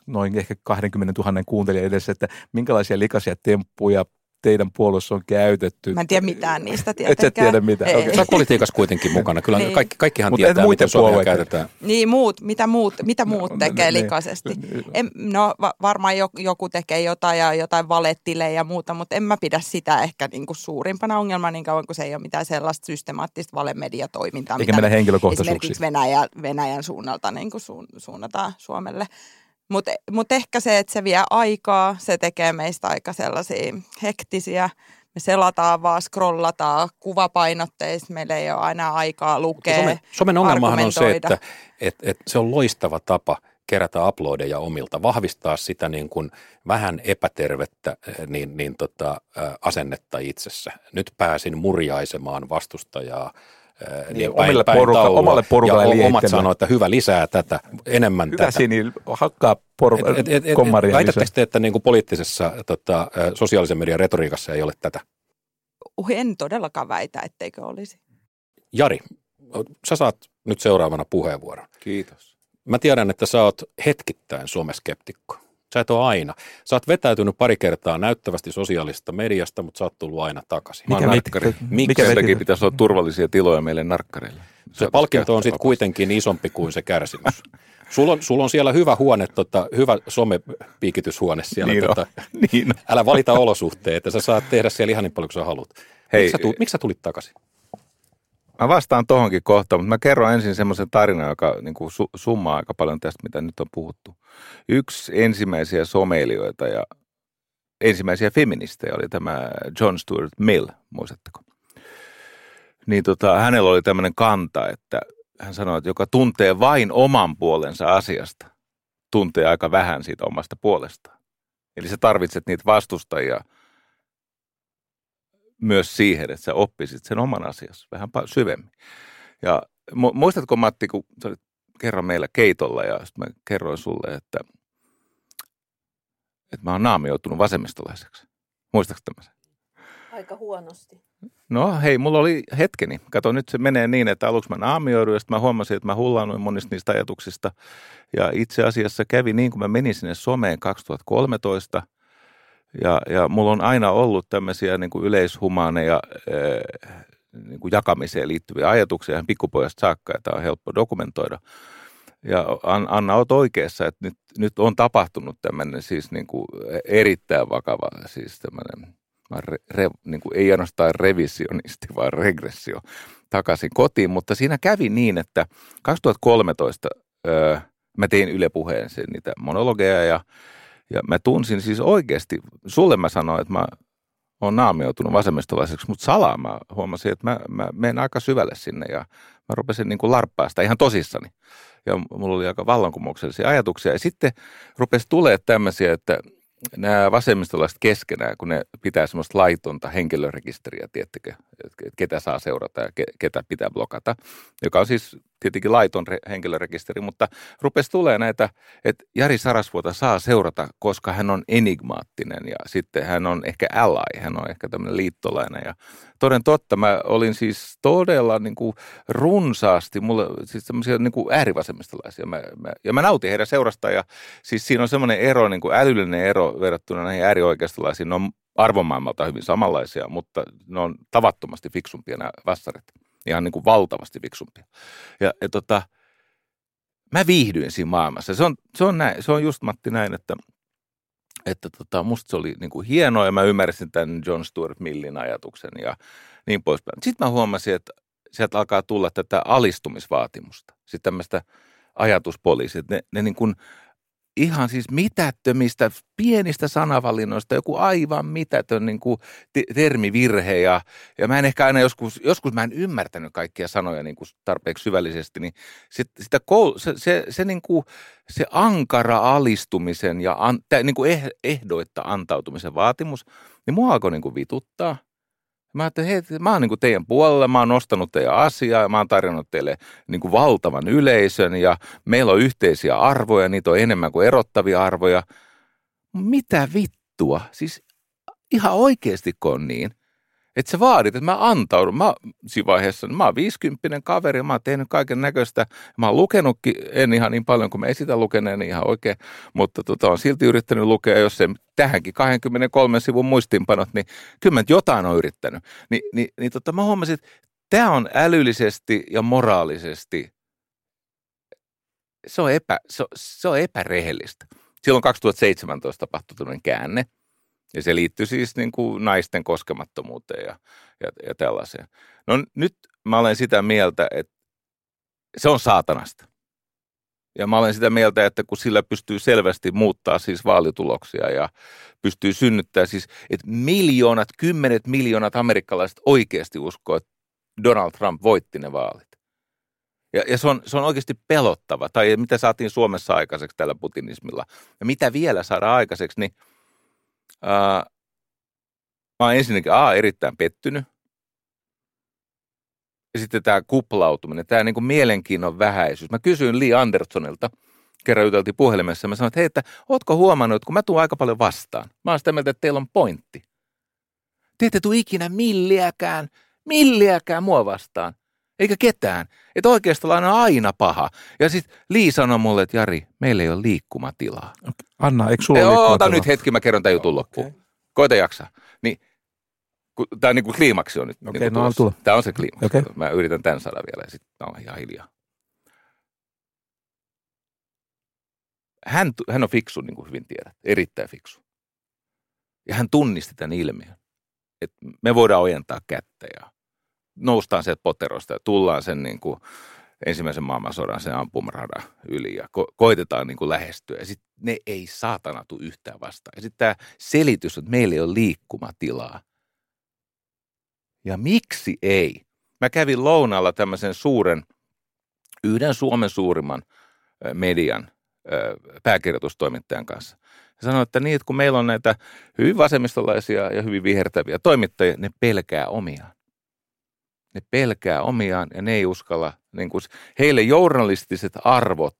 noin ehkä 20 000 kuuntelijan edessä, että minkälaisia likaisia temppuja teidän puolueessa on käytetty. Mä en tiedä mitään niistä tietenkään. Et sä tiedä mitään. Ei. Okay. Sä politiikassa kuitenkin mukana. Kyllä niin. kaikki, kaikkihan Mut tietää, miten Suomea käytetään. Niin, muut, mitä muut, mitä muut no, tekee niin, likaisesti. En, no varmaan joku tekee jotain ja jotain valettilejä ja muuta, mutta en mä pidä sitä ehkä niin kuin suurimpana ongelmana niin kauan, kun se ei ole mitään sellaista systemaattista valemediatoimintaa. Eikä mennä henkilökohtaisuuksiin. Esimerkiksi Venäjä, Venäjän suunnalta niin kuin suunnataan Suomelle. Mutta mut ehkä se, että se vie aikaa, se tekee meistä aika sellaisia hektisiä. Me selataan vaan, scrollataan kuvapainotteista, meillä ei ole aina aikaa lukea, Somen, somen ongelmahan on se, että et, et se on loistava tapa kerätä uploadeja omilta, vahvistaa sitä niin kuin vähän epätervettä eh, niin, niin tota, asennetta itsessä. Nyt pääsin murjaisemaan vastustajaa niin, niin omille päin porukka, omalle porukalle ja omat sanoo, että hyvä lisää tätä, enemmän hyvä tätä. Hyvä hakkaa por- et, et, et, kommaria Väitättekö te, että niin kuin poliittisessa tota, sosiaalisen median retoriikassa ei ole tätä? En todellakaan väitä, etteikö olisi. Jari, sä saat nyt seuraavana puheenvuoron. Kiitos. Mä tiedän, että sä oot hetkittäin someskeptikko. Sä et ole aina. Sä oot vetäytynyt pari kertaa näyttävästi sosiaalisesta mediasta, mutta sä oot tullut aina takaisin. Mä oon narkkari. Mikä sen takia pitäisi olla turvallisia tiloja meille narkkareille? Se palkinto on sitten kuitenkin isompi kuin se kärsimys. Sulla on, sul on siellä hyvä huone, tota, hyvä somepiikityshuone siellä. Niin tota, niin. Älä valita olosuhteet, että sä saat tehdä siellä ihan niin paljon kuin sä haluat. Hei, miksi, sä tulit, miksi sä tulit takaisin? Mä vastaan tohonkin kohtaan, mutta mä kerron ensin semmoisen tarinan, joka niin kuin su- summaa aika paljon tästä, mitä nyt on puhuttu. Yksi ensimmäisiä someilijoita ja ensimmäisiä feministejä oli tämä John Stuart Mill, muistatteko? Niin tota, hänellä oli tämmöinen kanta, että hän sanoi, että joka tuntee vain oman puolensa asiasta, tuntee aika vähän siitä omasta puolestaan. Eli sä tarvitset niitä vastustajia myös siihen, että sä oppisit sen oman asiassa vähän syvemmin. Ja muistatko Matti, kun sä olit kerran meillä keitolla ja sitten mä kerroin sulle, että, että mä oon naamioitunut vasemmistolaiseksi. Muistatko tämmöisen? Aika huonosti. No hei, mulla oli hetkeni. Kato, nyt se menee niin, että aluksi mä naamioiduin ja sitten mä huomasin, että mä hullaannuin monista niistä ajatuksista. Ja itse asiassa kävi niin, kun mä menin sinne someen 2013. Ja, ja mulla on aina ollut tämmöisiä niin kuin yleishumaaneja niin kuin jakamiseen liittyviä ajatuksia ihan pikkupojasta saakka, että on helppo dokumentoida. Ja Anna, oot oikeassa, että nyt, nyt on tapahtunut tämmöinen siis niin kuin erittäin vakava siis tämmöinen re, re, niin kuin ei ainoastaan revisionisti, vaan regressio takaisin kotiin. Mutta siinä kävi niin, että 2013 öö, mä tein Yle Puheen sen niitä monologeja ja, ja mä tunsin siis oikeasti, sulle mä sanoin, että mä oon naamioitunut vasemmistolaiseksi, mutta salaa mä huomasin, että mä, mä menen aika syvälle sinne ja mä rupesin niin kuin larppaa sitä ihan tosissani. Ja mulla oli aika vallankumouksellisia ajatuksia. Ja sitten rupesi tulee tämmöisiä, että nämä vasemmistolaiset keskenään, kun ne pitää semmoista laitonta henkilörekisteriä, tiettekö, ketä saa seurata ja ketä pitää blokata, joka on siis tietenkin laiton henkilörekisteri, mutta rupesi tulee näitä, että Jari Sarasvuota saa seurata, koska hän on enigmaattinen ja sitten hän on ehkä ally, hän on ehkä tämmöinen liittolainen. Ja toden totta, mä olin siis todella niin kuin runsaasti, mulla siis semmoisia niin kuin äärivasemmistolaisia. Mä, mä, ja mä nautin heidän seurastaan ja siis siinä on semmoinen ero, niin kuin älyllinen ero verrattuna näihin äärioikeistolaisiin, ne on arvomaailmalta hyvin samanlaisia, mutta ne on tavattomasti fiksumpia nämä vassarit ihan niin kuin valtavasti fiksumpia. Ja, ja tota, mä viihdyin siinä maailmassa. Se on, se on, näin, se on just Matti näin, että, että tota, musta se oli niin kuin hienoa ja mä ymmärsin tämän John Stuart Millin ajatuksen ja niin poispäin. Sitten mä huomasin, että sieltä alkaa tulla tätä alistumisvaatimusta. Sitten tämmöistä ajatuspoliisia. Ne, ne niin kuin ihan siis mitättömistä pienistä sanavalinnoista, joku aivan mitätön niin kuin termivirhe ja, ja mä en ehkä aina joskus, joskus mä en ymmärtänyt kaikkia sanoja niin kuin tarpeeksi syvällisesti, niin sit, sitä koul, se, se, se, niin kuin, se ankara alistumisen ja an, tä, niin kuin eh, ehdoitta antautumisen vaatimus, niin mua alkoi niin kuin vituttaa – Mä ajattelin, hei, mä oon niin teidän puolella, mä oon nostanut teidän asiaa, mä oon tarjonnut teille niin valtavan yleisön ja meillä on yhteisiä arvoja, niitä on enemmän kuin erottavia arvoja. Mitä vittua? Siis ihan oikeasti on niin, että sä vaadit, että mä antaudun. Mä, siinä vaiheessa, mä oon 50 kaveri, mä oon tehnyt kaiken näköistä. Mä oon lukenutkin, en ihan niin paljon kuin mä esitän lukeneen, niin ihan oikein, mutta tota, on silti yrittänyt lukea, jos se tähänkin 23 sivun muistinpanot, niin kyllä mä jotain on yrittänyt. Ni, niin, niin tota, mä huomasin, että tämä on älyllisesti ja moraalisesti, se on, epä, se, se on epärehellistä. Silloin 2017 tapahtui tämmöinen käänne – ja se liittyy siis niin kuin naisten koskemattomuuteen ja, ja, ja tällaiseen. No nyt mä olen sitä mieltä, että se on saatanasta. Ja mä olen sitä mieltä, että kun sillä pystyy selvästi muuttaa siis vaalituloksia ja pystyy synnyttämään siis, että miljoonat, kymmenet miljoonat amerikkalaiset oikeasti uskoo, että Donald Trump voitti ne vaalit. Ja, ja se, on, se on oikeasti pelottava. Tai mitä saatiin Suomessa aikaiseksi tällä putinismilla. Ja mitä vielä saada aikaiseksi, niin – Ää, mä oon ensinnäkin A, erittäin pettynyt. Ja sitten tämä kuplautuminen, tämä niin kuin mielenkiinnon vähäisyys. Mä kysyin Lee Andersonilta, kerran juteltiin puhelimessa, mä sanoin, että hei, että ootko huomannut, että kun mä tuun aika paljon vastaan, mä oon sitä mieltä, että teillä on pointti. Te ette tule ikinä milliäkään, milliäkään mua vastaan. Eikä ketään. Että oikeastaan on aina paha. Ja sitten Lii sanoi mulle, että Jari, meillä ei ole liikkumatilaa. Anna, eikö sulla Ei, ole Ota nyt hetki, mä kerron tämän jutun loppuun. Okei. Koita jaksaa. Niin, tämä niin kuin kliimaksi on nyt. Okei, niin no tulla. Tämä on se kliimaksi. Okei. Mä yritän tämän saada vielä ja sitten on ihan hiljaa. Hän, hän on fiksu, niin kuin hyvin tiedät. Erittäin fiksu. Ja hän tunnisti tämän ilmiön. Että me voidaan ojentaa kättä ja noustaan sieltä poterosta ja tullaan sen niin kuin ensimmäisen maailmansodan sen ampumaradan yli ja ko- koitetaan niin kuin lähestyä. Ja sitten ne ei saatana tule yhtään vastaan. Ja sitten tämä selitys, että meillä ei ole liikkumatilaa. Ja miksi ei? Mä kävin lounaalla tämmöisen suuren, yhden Suomen suurimman median pääkirjoitustoimittajan kanssa. Ja sanoin, että että kun meillä on näitä hyvin vasemmistolaisia ja hyvin vihertäviä toimittajia, ne pelkää omiaan. Ne pelkää omiaan ja ne ei uskalla, niin kuin, heille journalistiset arvot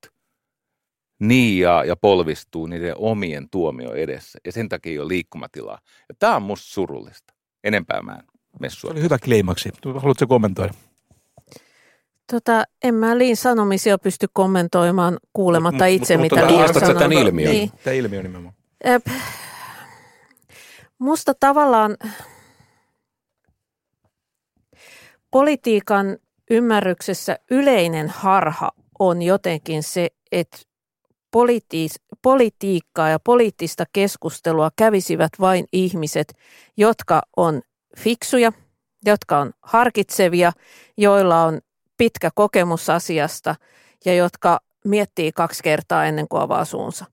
niiaa ja polvistuu niiden omien tuomio edessä. Ja sen takia ei ole liikkumatilaa. Ja tämä on musta surullista. Enempää mä en Se messua. oli hyvä kliimaksi. Haluatko kommentoida? Tota, en mä Liin sanomisia pysty kommentoimaan kuulematta Mut- mut- itse, mutta mitä tota- Liin sanoo. tämän ilmiön? Niin. Tämä ilmiö nimenomaan. Musta tavallaan politiikan ymmärryksessä yleinen harha on jotenkin se, että politi- politiikkaa ja poliittista keskustelua kävisivät vain ihmiset, jotka on fiksuja, jotka on harkitsevia, joilla on pitkä kokemus asiasta ja jotka miettii kaksi kertaa ennen kuin avaa suunsa.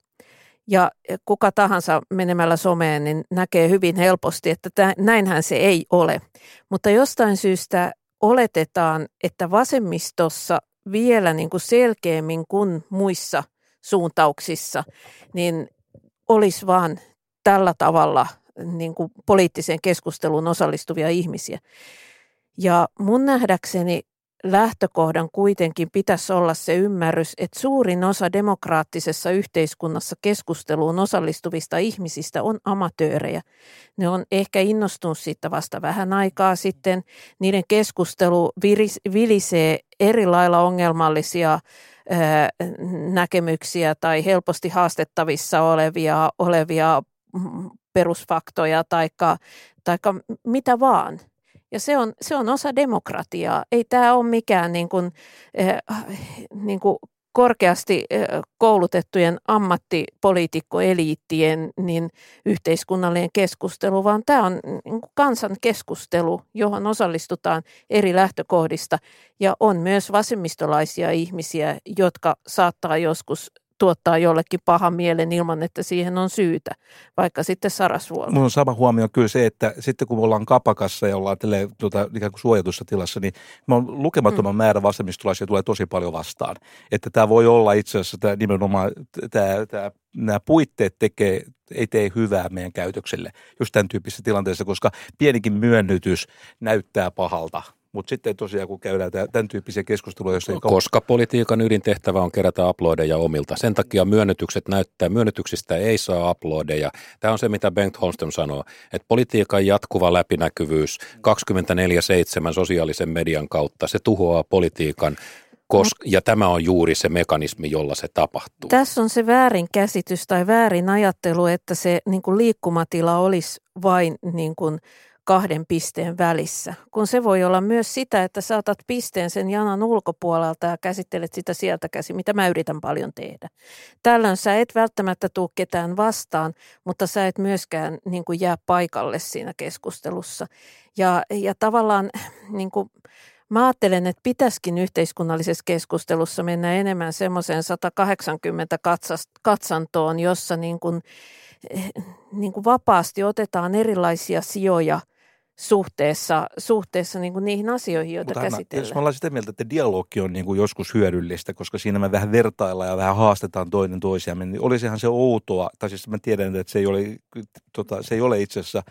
Ja kuka tahansa menemällä someen, niin näkee hyvin helposti, että tä- näinhän se ei ole. Mutta jostain syystä oletetaan, että vasemmistossa vielä niin kuin selkeämmin kuin muissa suuntauksissa, niin olisi vaan tällä tavalla niin kuin poliittiseen keskusteluun osallistuvia ihmisiä. Ja mun nähdäkseni lähtökohdan kuitenkin pitäisi olla se ymmärrys, että suurin osa demokraattisessa yhteiskunnassa keskusteluun osallistuvista ihmisistä on amatöörejä. Ne on ehkä innostunut siitä vasta vähän aikaa sitten. Niiden keskustelu viris- vilisee eri lailla ongelmallisia ää, näkemyksiä tai helposti haastettavissa olevia, olevia mm, perusfaktoja tai taikka mitä vaan. Ja se on, se on osa demokratiaa. Ei tämä ole mikään niin kuin, äh, niin kuin korkeasti äh, koulutettujen ammattipoliitikkoeliittien niin yhteiskunnallinen keskustelu, vaan tämä on niin kansan keskustelu, johon osallistutaan eri lähtökohdista. Ja on myös vasemmistolaisia ihmisiä, jotka saattaa joskus tuottaa jollekin pahan mielen ilman, että siihen on syytä, vaikka sitten sarasvuolla. Mun on sama huomio kyllä se, että sitten kun me ollaan kapakassa ja ollaan tälle, tuota, ikään kuin suojatussa tilassa, niin mä on lukemattoman mm. määrä vasemmistolaisia tulee tosi paljon vastaan. Että tämä voi olla itse asiassa tämä nimenomaan, tämä, tämä, nämä puitteet tekee, ei tee hyvää meidän käytökselle just tämän tyyppisessä tilanteessa, koska pienikin myönnytys näyttää pahalta. Mutta sitten tosiaan, kun käydään tämän, tyyppisiä keskusteluja, jos ei Koska politiikan ydintehtävä on kerätä uploadeja omilta. Sen takia myönnytykset näyttää, myönnytyksistä ei saa uploadeja. Tämä on se, mitä Bengt Holmström sanoo, että politiikan jatkuva läpinäkyvyys 24-7 sosiaalisen median kautta, se tuhoaa politiikan, koska, ja tämä on juuri se mekanismi, jolla se tapahtuu. Tässä on se väärin käsitys tai väärin ajattelu, että se niin kuin liikkumatila olisi vain niin kuin kahden pisteen välissä, kun se voi olla myös sitä, että saatat pisteen sen janan ulkopuolelta ja käsittelet sitä sieltä käsi, mitä mä yritän paljon tehdä. Tällöin sä et välttämättä tule ketään vastaan, mutta sä et myöskään niin kuin jää paikalle siinä keskustelussa. Ja, ja tavallaan niin kuin, Mä ajattelen, että pitäisikin yhteiskunnallisessa keskustelussa mennä enemmän semmoiseen 180 katsast- katsantoon, jossa niin kuin, eh, niin kuin vapaasti otetaan erilaisia sijoja suhteessa, suhteessa niin kuin niihin asioihin, joita Mutta Hanna, jos käsitellään. me ollaan sitä mieltä, että dialogi on niin kuin joskus hyödyllistä, koska siinä me vähän vertaillaan ja vähän haastetaan toinen toisiamme, niin olisihan se outoa, tai siis mä tiedän, että se ei ole, tota, se ei ole itse asiassa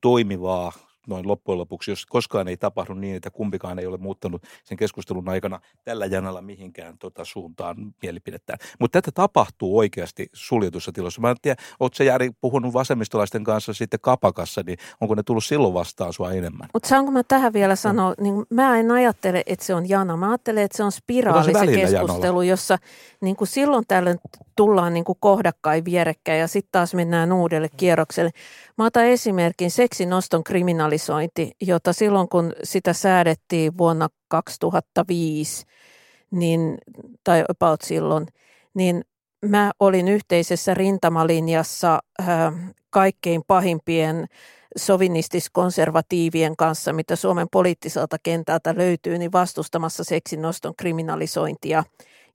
toimivaa noin loppujen lopuksi, jos koskaan ei tapahdu niin, että kumpikaan ei ole muuttanut sen keskustelun aikana tällä janalla mihinkään tota, suuntaan mielipidettään. Mutta tätä tapahtuu oikeasti suljetussa tilassa. Mä en tiedä, ootko sä Jari puhunut vasemmistolaisten kanssa sitten kapakassa, niin onko ne tullut silloin vastaan sua enemmän? Mutta saanko mä tähän vielä sanoa, niin mä en ajattele, että se on jana. Mä ajattelen, että se on spiraali se, keskustelu, Janalla. jossa niin kuin silloin tällöin tullaan niin kuin kohdakkain vierekkäin ja sitten taas mennään uudelle kierrokselle. Mä otan esimerkin seksinoston kriminalisointi, jota silloin kun sitä säädettiin vuonna 2005, niin, tai about silloin, niin mä olin yhteisessä rintamalinjassa äh, kaikkein pahimpien sovinistis-konservatiivien kanssa, mitä Suomen poliittiselta kentältä löytyy, niin vastustamassa seksinoston kriminalisointia.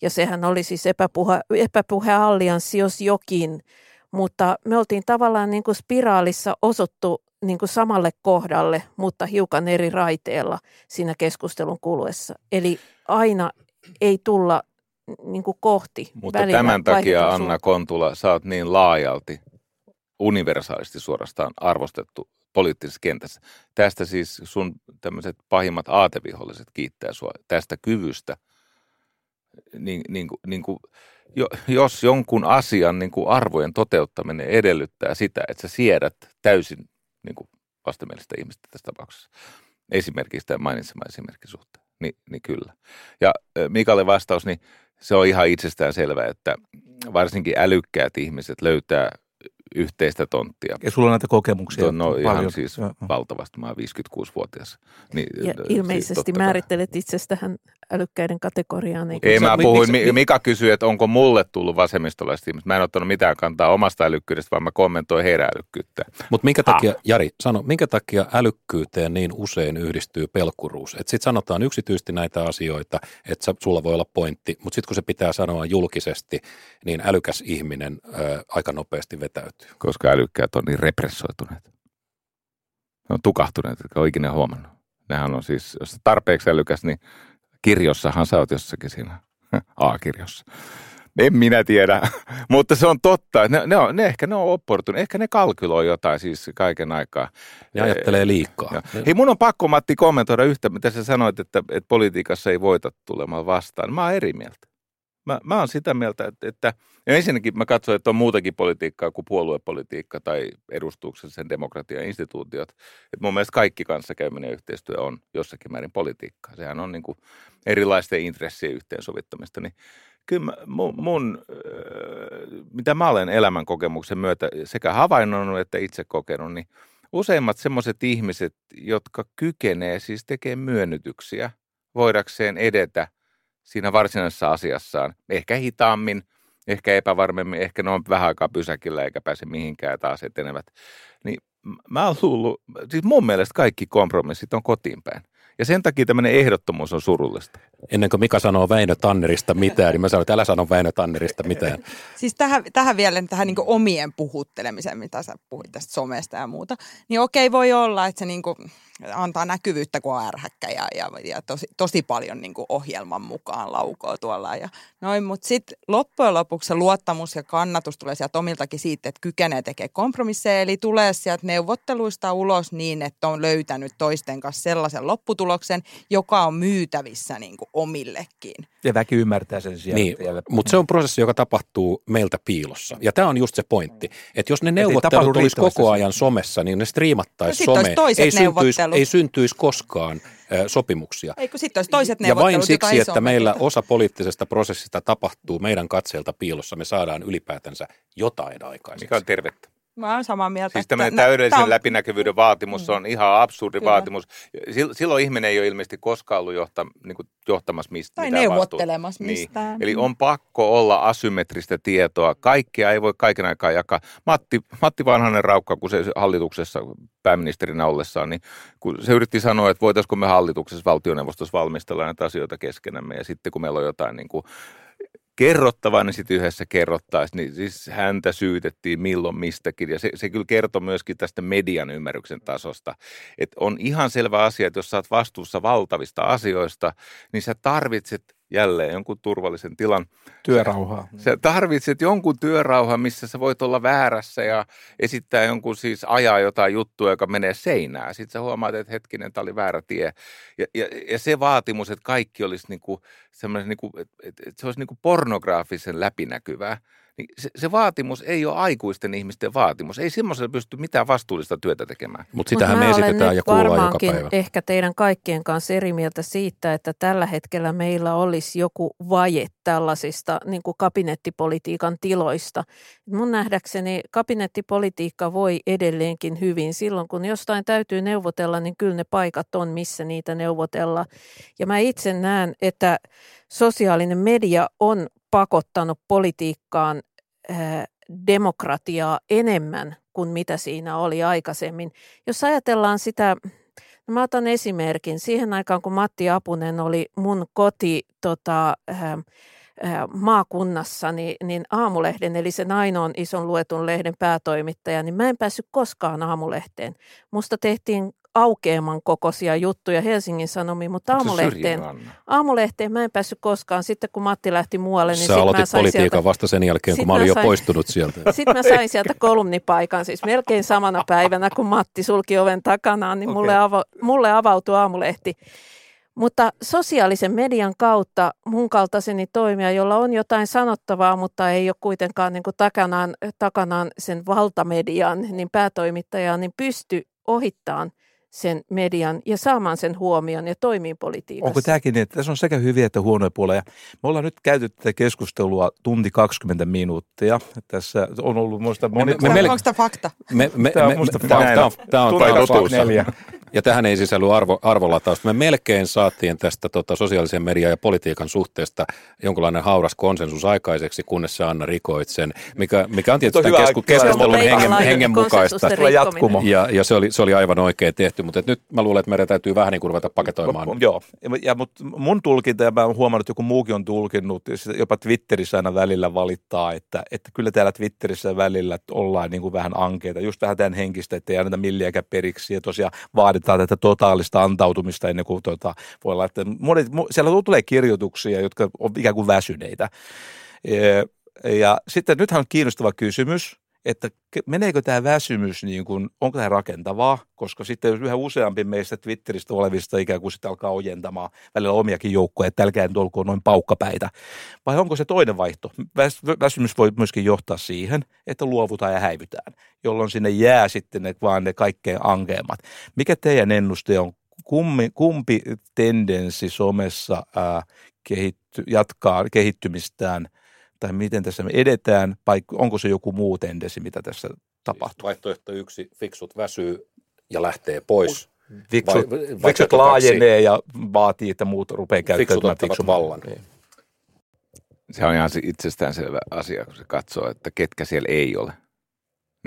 Ja sehän oli siis epäpuhe, epäpuheallianssi, jos jokin, mutta me oltiin tavallaan niin kuin spiraalissa osuttu niin kuin samalle kohdalle, mutta hiukan eri raiteella siinä keskustelun kuluessa. Eli aina ei tulla niin kuin kohti. Mutta tämän takia, Anna Kontula, sä oot niin laajalti, universaalisti suorastaan arvostettu poliittisessa kentässä. Tästä siis sun tämmöiset pahimmat aateviholliset kiittää sua tästä kyvystä. Niin, niin, niin kuin, jo, jos jonkun asian niin kuin arvojen toteuttaminen edellyttää sitä, että sä siedät täysin niin kuin vastenmielistä ihmistä tässä tapauksessa, esimerkiksi tämä mainitsema esimerkki suhteen, niin, niin kyllä. Ja Mikalle vastaus, niin se on ihan itsestään selvää, että varsinkin älykkäät ihmiset löytää yhteistä tonttia. Ja sulla on näitä kokemuksia? No paljon. ihan siis ja. valtavasti, mä oon 56-vuotias. Niin, ja siis ilmeisesti siis määrittelet itsestähän älykkäiden kategoriaan. Ei, ei mä puhuin, miksi, Mika kysyi, että onko mulle tullut vasemmistolaista ihmistä. Mä en ottanut mitään kantaa omasta älykkyydestä, vaan mä kommentoin heidän älykkyyttä. Mutta minkä takia, ah. Jari, sano, minkä takia älykkyyteen niin usein yhdistyy pelkuruus? Että sitten sanotaan yksityisesti näitä asioita, että sulla voi olla pointti, mutta sitten kun se pitää sanoa julkisesti, niin älykäs ihminen ää, aika nopeasti vetäytyy. Koska älykkäät on niin repressoituneet. Ne on tukahtuneet, jotka on ikinä huomannut. Nehän on siis, jos tarpeeksi älykäs, niin kirjossahan sä oot jossakin siinä A-kirjossa. En minä tiedä, mutta se on totta. Ne, ne, on, ne ehkä ne on opportun, ehkä ne kalkyloi jotain siis kaiken aikaa. Ne ajattelee liikaa. Ja. Hei, mun on pakko Matti kommentoida yhtä, mitä sä sanoit, että, että politiikassa ei voita tulemaan vastaan. Mä oon eri mieltä. Mä, mä oon sitä mieltä, että, että ja ensinnäkin mä katson, että on muutakin politiikkaa kuin puoluepolitiikka tai edustuksellisen demokratian instituutiot. Et mun mielestä kaikki kanssakäyminen yhteistyö on jossakin määrin politiikkaa. Sehän on niin kuin erilaisten intressien yhteensovittamista. Niin kyllä mun, mun, mitä mä olen elämän kokemuksen myötä sekä havainnut että itse kokenut, niin useimmat semmoiset ihmiset, jotka kykenee siis tekemään myönnytyksiä voidakseen edetä siinä varsinaisessa asiassaan. Ehkä hitaammin, ehkä epävarmemmin, ehkä ne on vähän aikaa pysäkillä eikä pääse mihinkään taas etenevät. Niin mä oon luullut, siis mun mielestä kaikki kompromissit on kotiin päin. Ja sen takia tämmöinen ehdottomuus on surullista. Ennen kuin Mika sanoo Väinö Tannerista mitään, niin mä sanon, että älä sano Väinö Tannerista mitään. siis tähän, tähän vielä tähän niin omien puhuttelemiseen, mitä sä puhuit tästä somesta ja muuta. Niin okei, voi olla, että se niin kuin antaa näkyvyyttä, kun on ärhäkkä ja, ja, ja tosi, tosi paljon niin kuin ohjelman mukaan laukoo tuolla. Ja noin, mutta sitten loppujen lopuksi se luottamus ja kannatus tulee sieltä omiltakin siitä, että kykenee tekemään kompromisseja. Eli tulee sieltä neuvotteluista ulos niin, että on löytänyt toisten kanssa sellaisen lopputuloksen, joka on myytävissä niin kuin omillekin. Ja väki ymmärtää sen siellä. Niin, mutta se on prosessi, joka tapahtuu meiltä piilossa. Ja tämä on just se pointti, että jos ne neuvottelut olisi koko ajan somessa, niin ne striimattaisiin no someen. Ei syntyisi, ei syntyisi koskaan sopimuksia. Eikö sitten olisi toiset Ja vain siksi, että meillä osa poliittisesta prosessista tapahtuu meidän katseelta piilossa, me saadaan ylipäätänsä jotain aikaiseksi. Mikä on tervettä? Mä oon samaa mieltä. Siis tämmöinen täydellisen on... läpinäkyvyyden vaatimus on ihan absurdi Kyllä. vaatimus. Silloin ihminen ei ole ilmeisesti koskaan ollut johta, niin kuin johtamassa mistä, tai neuvottelemassa niin. mistään. Niin. Eli on pakko olla asymmetristä tietoa. Kaikkea ei voi kaiken aikaa jakaa. Matti, Matti Vanhanen Raukka, kun se hallituksessa pääministerinä ollessaan, niin kun se yritti sanoa, että voitaisiko me hallituksessa valtioneuvostossa valmistella näitä asioita keskenämme. Ja sitten kun meillä on jotain niin kuin kerrottavaa, niin sitten yhdessä kerrottaisiin, niin siis häntä syytettiin milloin mistäkin. Ja se, se kyllä kertoo myöskin tästä median ymmärryksen tasosta, että on ihan selvä asia, että jos sä oot vastuussa valtavista asioista, niin sä tarvitset jälleen jonkun turvallisen tilan. Työrauhaa. Sä tarvitset jonkun työrauhan, missä sä voit olla väärässä ja esittää jonkun siis ajaa jotain juttua, joka menee seinään. Sitten sä huomaat, että hetkinen, tämä oli väärä tie. Ja, ja, ja se vaatimus, että kaikki olisi niinku semmoinen, niinku, että, että se olisi niinku pornograafisen läpinäkyvää, niin se, se vaatimus ei ole aikuisten ihmisten vaatimus. Ei semmoisella pysty mitään vastuullista työtä tekemään. Mutta sitähän me esitetään ja kuullaan joka päivä. ehkä teidän kaikkien kanssa eri mieltä siitä, että tällä hetkellä meillä olisi joku vaje tällaisista niin kuin kabinettipolitiikan tiloista. Mun nähdäkseni kabinettipolitiikka voi edelleenkin hyvin. Silloin kun jostain täytyy neuvotella, niin kyllä ne paikat on, missä niitä neuvotella. Ja mä itse näen, että sosiaalinen media on pakottanut politiikkaan ää, demokratiaa enemmän kuin mitä siinä oli aikaisemmin. Jos ajatellaan sitä, no mä otan esimerkin, siihen aikaan kun Matti Apunen oli mun koti tota, ää, ää, maakunnassa, niin, niin Aamulehden, eli sen ainoan ison luetun lehden päätoimittaja, niin mä en päässyt koskaan Aamulehteen. Musta tehtiin aukeaman kokoisia juttuja Helsingin Sanomiin, mutta aamulehteen, aamulehteen mä en päässyt koskaan. Sitten kun Matti lähti muualle, niin Sä sit mä sain politiikan sieltä, vasta sen jälkeen, kun mä olin jo sain- poistunut sieltä. sitten mä sain sieltä kolumnipaikan, siis melkein samana päivänä, kun Matti sulki oven takanaan, niin mulle, Okei. ava, mulle avautui aamulehti. Mutta sosiaalisen median kautta mun kaltaiseni toimia, jolla on jotain sanottavaa, mutta ei ole kuitenkaan niin kuin takanaan, takanaan sen valtamedian, niin päätoimittaja, niin pysty ohittaan sen median ja saamaan sen huomion ja toimii politiikassa. Onko tämäkin niin, että tässä on sekä hyviä että huonoja puoleja? Me ollaan nyt käyty tätä keskustelua tunti 20 minuuttia. Tässä on ollut muista moni... me- me- Onko tämä fakta? Me, me, Tämä on me, musta me, tämä on, fakta. tämä on, tämä on, Tunti tämä on totuus. 24. Ja tähän ei sisälly arvo, arvolatausta. Me melkein saatiin tästä tota, sosiaalisen median ja politiikan suhteesta jonkinlainen hauras konsensus aikaiseksi, kunnes sä Anna rikoit sen, mikä, mikä on tietysti tämän kesku, keskustelun hengen, hengen mukaista. Ja, ja se, oli, se oli aivan oikein tehty, mutta et nyt mä luulen, että meidän täytyy vähän niin kuin ruveta paketoimaan. Joo, ja, mutta mun tulkinta, ja mä oon huomannut, että joku muukin on tulkinnut, jopa Twitterissä aina välillä valittaa, että, että kyllä täällä Twitterissä välillä ollaan niin kuin vähän ankeita, just vähän tämän henkistä, että ei anneta milliäkään periksi, ja tosiaan vaaditaan tätä totaalista antautumista ennen kuin tota, voi että monet, mo- siellä tulee kirjoituksia, jotka on ikään kuin väsyneitä. Ja, ja sitten nythän on kiinnostava kysymys, että meneekö tämä väsymys, niin kuin, onko tämä rakentavaa, koska sitten jos yhä useampi meistä Twitteristä olevista ikään kuin sitten alkaa ojentamaan välillä omiakin joukkoja, että älkää nyt olkoon noin paukkapäitä. Vai onko se toinen vaihto? Väs- Väsymys voi myöskin johtaa siihen, että luovutaan ja häivytään, jolloin sinne jää sitten ne, vaan ne kaikkein ankeimmat. Mikä teidän ennuste on? Kummi, kumpi tendenssi somessa ää, kehitty, jatkaa kehittymistään tai miten tässä me edetään, vai onko se joku muu tendenssi, mitä tässä tapahtuu? Vaihtoehto yksi, fiksut väsyy ja lähtee pois. Fiksut, Vai- vai- fiksut laajenee ja vaatii, että muut rupeaa käyttämään fiksummin. vallan. Niin. Se on ihan se itsestäänselvä asia, kun se katsoo, että ketkä siellä ei ole.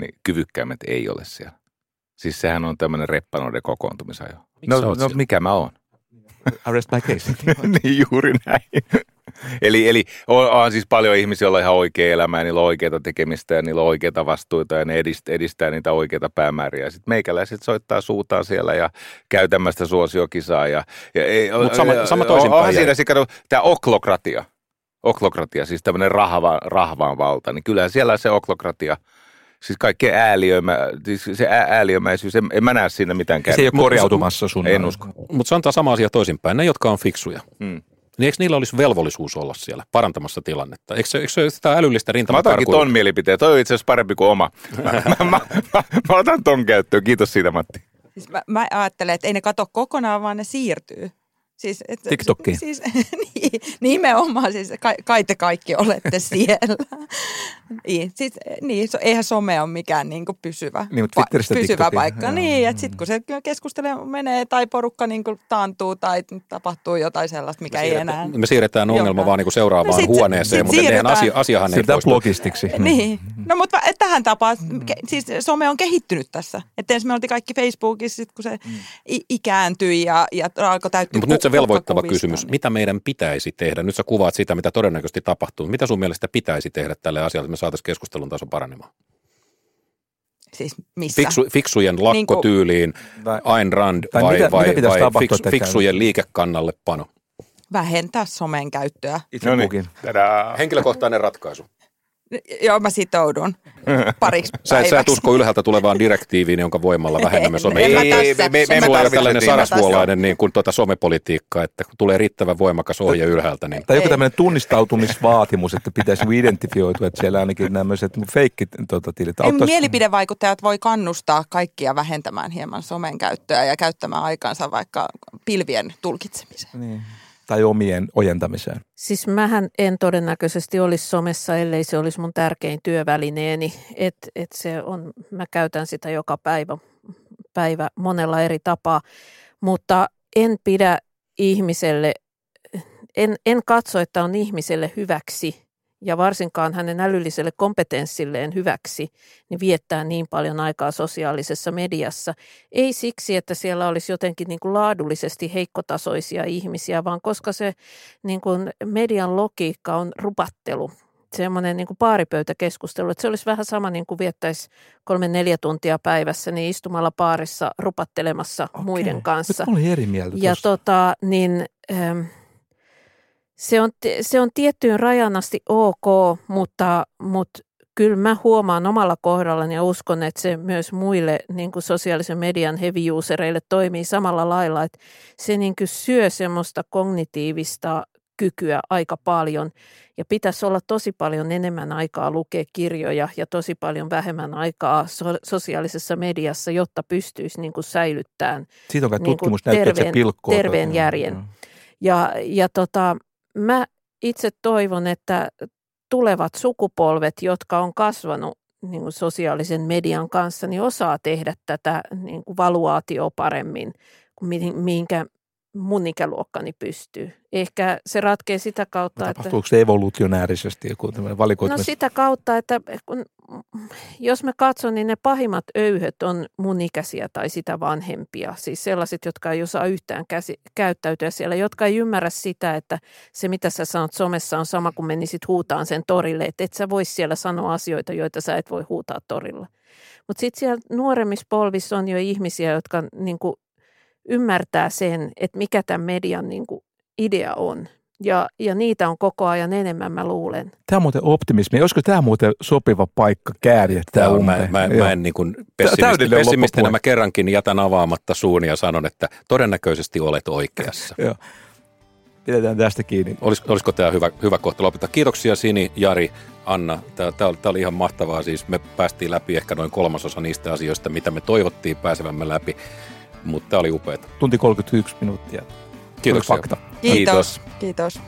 Niin kyvykkäimmät ei ole siellä. Siis sehän on tämmöinen reppanoiden kokoontumisajo. Miksi No, no siellä? mikä mä oon? Arrest my case. niin juuri näin. eli, eli on, on siis paljon ihmisiä, joilla on ihan oikea elämä ja niillä on oikeita tekemistä ja niillä on oikeita vastuita ja ne edistää, edistää niitä oikeita päämääriä. Sitten meikäläiset soittaa suutaan siellä ja käy tämmöistä suosiokisaa. Ja, ja ei, Mut sama- sama toisinpäin Onhan siinä se, kato, tämä oklokratia. Oklokratia, siis tämmöinen rahva, rahvaan valta, niin kyllähän siellä se oklokratia, siis kaikkea ääliöimä, siis se ää- ääliömäisyys, en, en mä näe siinä mitään Se ei ole korjautumassa sun. En usko. Mutta sanotaan sama asia toisinpäin. Ne, jotka on fiksuja, Hmm. Niin eikö niillä olisi velvollisuus olla siellä parantamassa tilannetta? Eikö se, eikö se ole sitä älyllistä Mä otankin ton mielipiteen. Toi on itse asiassa parempi kuin oma. Mä, mä, mä, mä, mä otan ton käyttöön. Kiitos siitä, Matti. Siis mä, mä ajattelen, että ei ne kato kokonaan, vaan ne siirtyy. Siis, et, TikTokkiin. Siis, niin, nimenomaan, siis kai, kai te kaikki olette siellä. niin, siis, niin, so- eihän some ole mikään niin kuin pysyvä, Niin, mutta Twitteristä pysyvä TikTokiin, paikka. joo. Niin, että sitten kun se keskustelu menee tai porukka niin kuin taantuu tai tapahtuu jotain sellaista, mikä ei enää... Me siirretään ongelma vaan niin kuin seuraavaan No sit- huoneeseen, sit mutta eihän siirretään. asia, asiahan ei poistu. blogistiksi. Niin, no mutta tähän tapaan, ke- siis some on kehittynyt tässä. Että ensin me oltiin kaikki Facebookissa, sit kun se i- ikääntyi ja, ja alkoi täyttyä Mutta nyt se ku- velvoittava kysymys, niin- mitä meidän pitäisi tehdä? Nyt sä kuvaat sitä, mitä todennäköisesti tapahtuu. Mitä sun mielestä pitäisi tehdä tälle asialle, että me saataisiin keskustelun taso paranemaan? Siis missä? Fiksu, fiksujen Niin kuin- lakkotyyliin, Ayn Rand tai vai, mitä- vai, mitä vai tapahtua, että fiksujen liikekannalle pano? vähentää somen käyttöä. Itse No niin. Henkilökohtainen ratkaisu. Joo, mä sitoudun pariksi Sä, et- sä et päiväksi. usko ylhäältä tulevaan direktiiviin, jonka voimalla vähennämme En, some. Ei, tässä- me- me- me ei ole tällainen niin, sarasvuolainen niin kuin tuota somepolitiikka, että kun tulee riittävän voimakas ohje ylhäältä, niin Tai joku Ei. tämmöinen tunnistautumisvaatimus, että pitäisi identifioitua, että siellä ainakin tämmöiset feikkit tota, tilit. Ei, mielipidevaikuttajat voi kannustaa kaikkia vähentämään hieman somen käyttöä ja käyttämään aikansa vaikka pilvien tulkitsemiseen. Niin. Tai omien ojentamiseen. Siis mähän en todennäköisesti olisi somessa, ellei se olisi mun tärkein työvälineeni. Et, et se on, mä käytän sitä joka päivä, päivä monella eri tapaa, mutta en pidä ihmiselle, en, en katso, että on ihmiselle hyväksi ja varsinkaan hänen älylliselle kompetenssilleen hyväksi, niin viettää niin paljon aikaa sosiaalisessa mediassa. Ei siksi, että siellä olisi jotenkin niin kuin laadullisesti heikkotasoisia ihmisiä, vaan koska se niin kuin median logiikka on rupattelu. Semmoinen niin kuin paaripöytäkeskustelu, että se olisi vähän sama niin kuin viettäisi kolme neljä tuntia päivässä niin istumalla paarissa rupattelemassa Okei. muiden kanssa. Nyt mä olin eri mieltä Ja tota, niin, ähm, se, on, se on tiettyyn rajan asti ok, mutta, mutta kyllä mä huomaan omalla kohdallani ja uskon, että se myös muille niin kuin sosiaalisen median heavy usereille toimii samalla lailla, että se niin kuin syö semmoista kognitiivista kykyä aika paljon ja pitäisi olla tosi paljon enemmän aikaa lukea kirjoja ja tosi paljon vähemmän aikaa so- sosiaalisessa mediassa, jotta pystyisi niin kuin säilyttämään Siitä on niin kuin tutkimus näyttää, että se terveen- pilkkoo. terveen tota- järjen. joo. Ja, ja tota, mä itse toivon, että tulevat sukupolvet, jotka on kasvanut niin kuin sosiaalisen median kanssa, niin osaa tehdä tätä niin kuin valuaatioa paremmin kuin mihin- mihinkä mun ikäluokkani pystyy. Ehkä se ratkee sitä kautta, että... Tapahtuuko se evolutionäärisesti joku tämmöinen No valikoituminen? sitä kautta, että kun, jos mä katson, niin ne pahimmat öyhöt on mun ikäisiä tai sitä vanhempia. Siis sellaiset, jotka ei osaa yhtään käsi, käyttäytyä siellä, jotka ei ymmärrä sitä, että se mitä sä sanot somessa on sama kuin menisit huutaan sen torille. Että et sä vois siellä sanoa asioita, joita sä et voi huutaa torilla. Mutta sitten siellä nuoremmissa polvissa on jo ihmisiä, jotka niinku ymmärtää sen, että mikä tämän median niinku idea on. Ja, ja niitä on koko ajan enemmän, mä luulen. Tämä on muuten optimismi. Olisiko tämä muuten sopiva paikka kääriä tämä Tää on, mä, mä, Joo. mä en niin kuin pessimisti, täydellinen pessimistinä mä kerrankin jätän avaamatta suuni ja sanon, että todennäköisesti olet oikeassa. Joo. Pidetään tästä kiinni. Olis, olisiko tämä hyvä, hyvä kohta lopettaa? Kiitoksia Sini, Jari, Anna. Tämä oli, oli ihan mahtavaa. Siis me päästiin läpi ehkä noin kolmasosa niistä asioista, mitä me toivottiin pääsevämme läpi. Mutta tämä oli upeaa. Tunti 31 minuuttia. Kiitoksia. Fakta. Kiitos. Kiitos.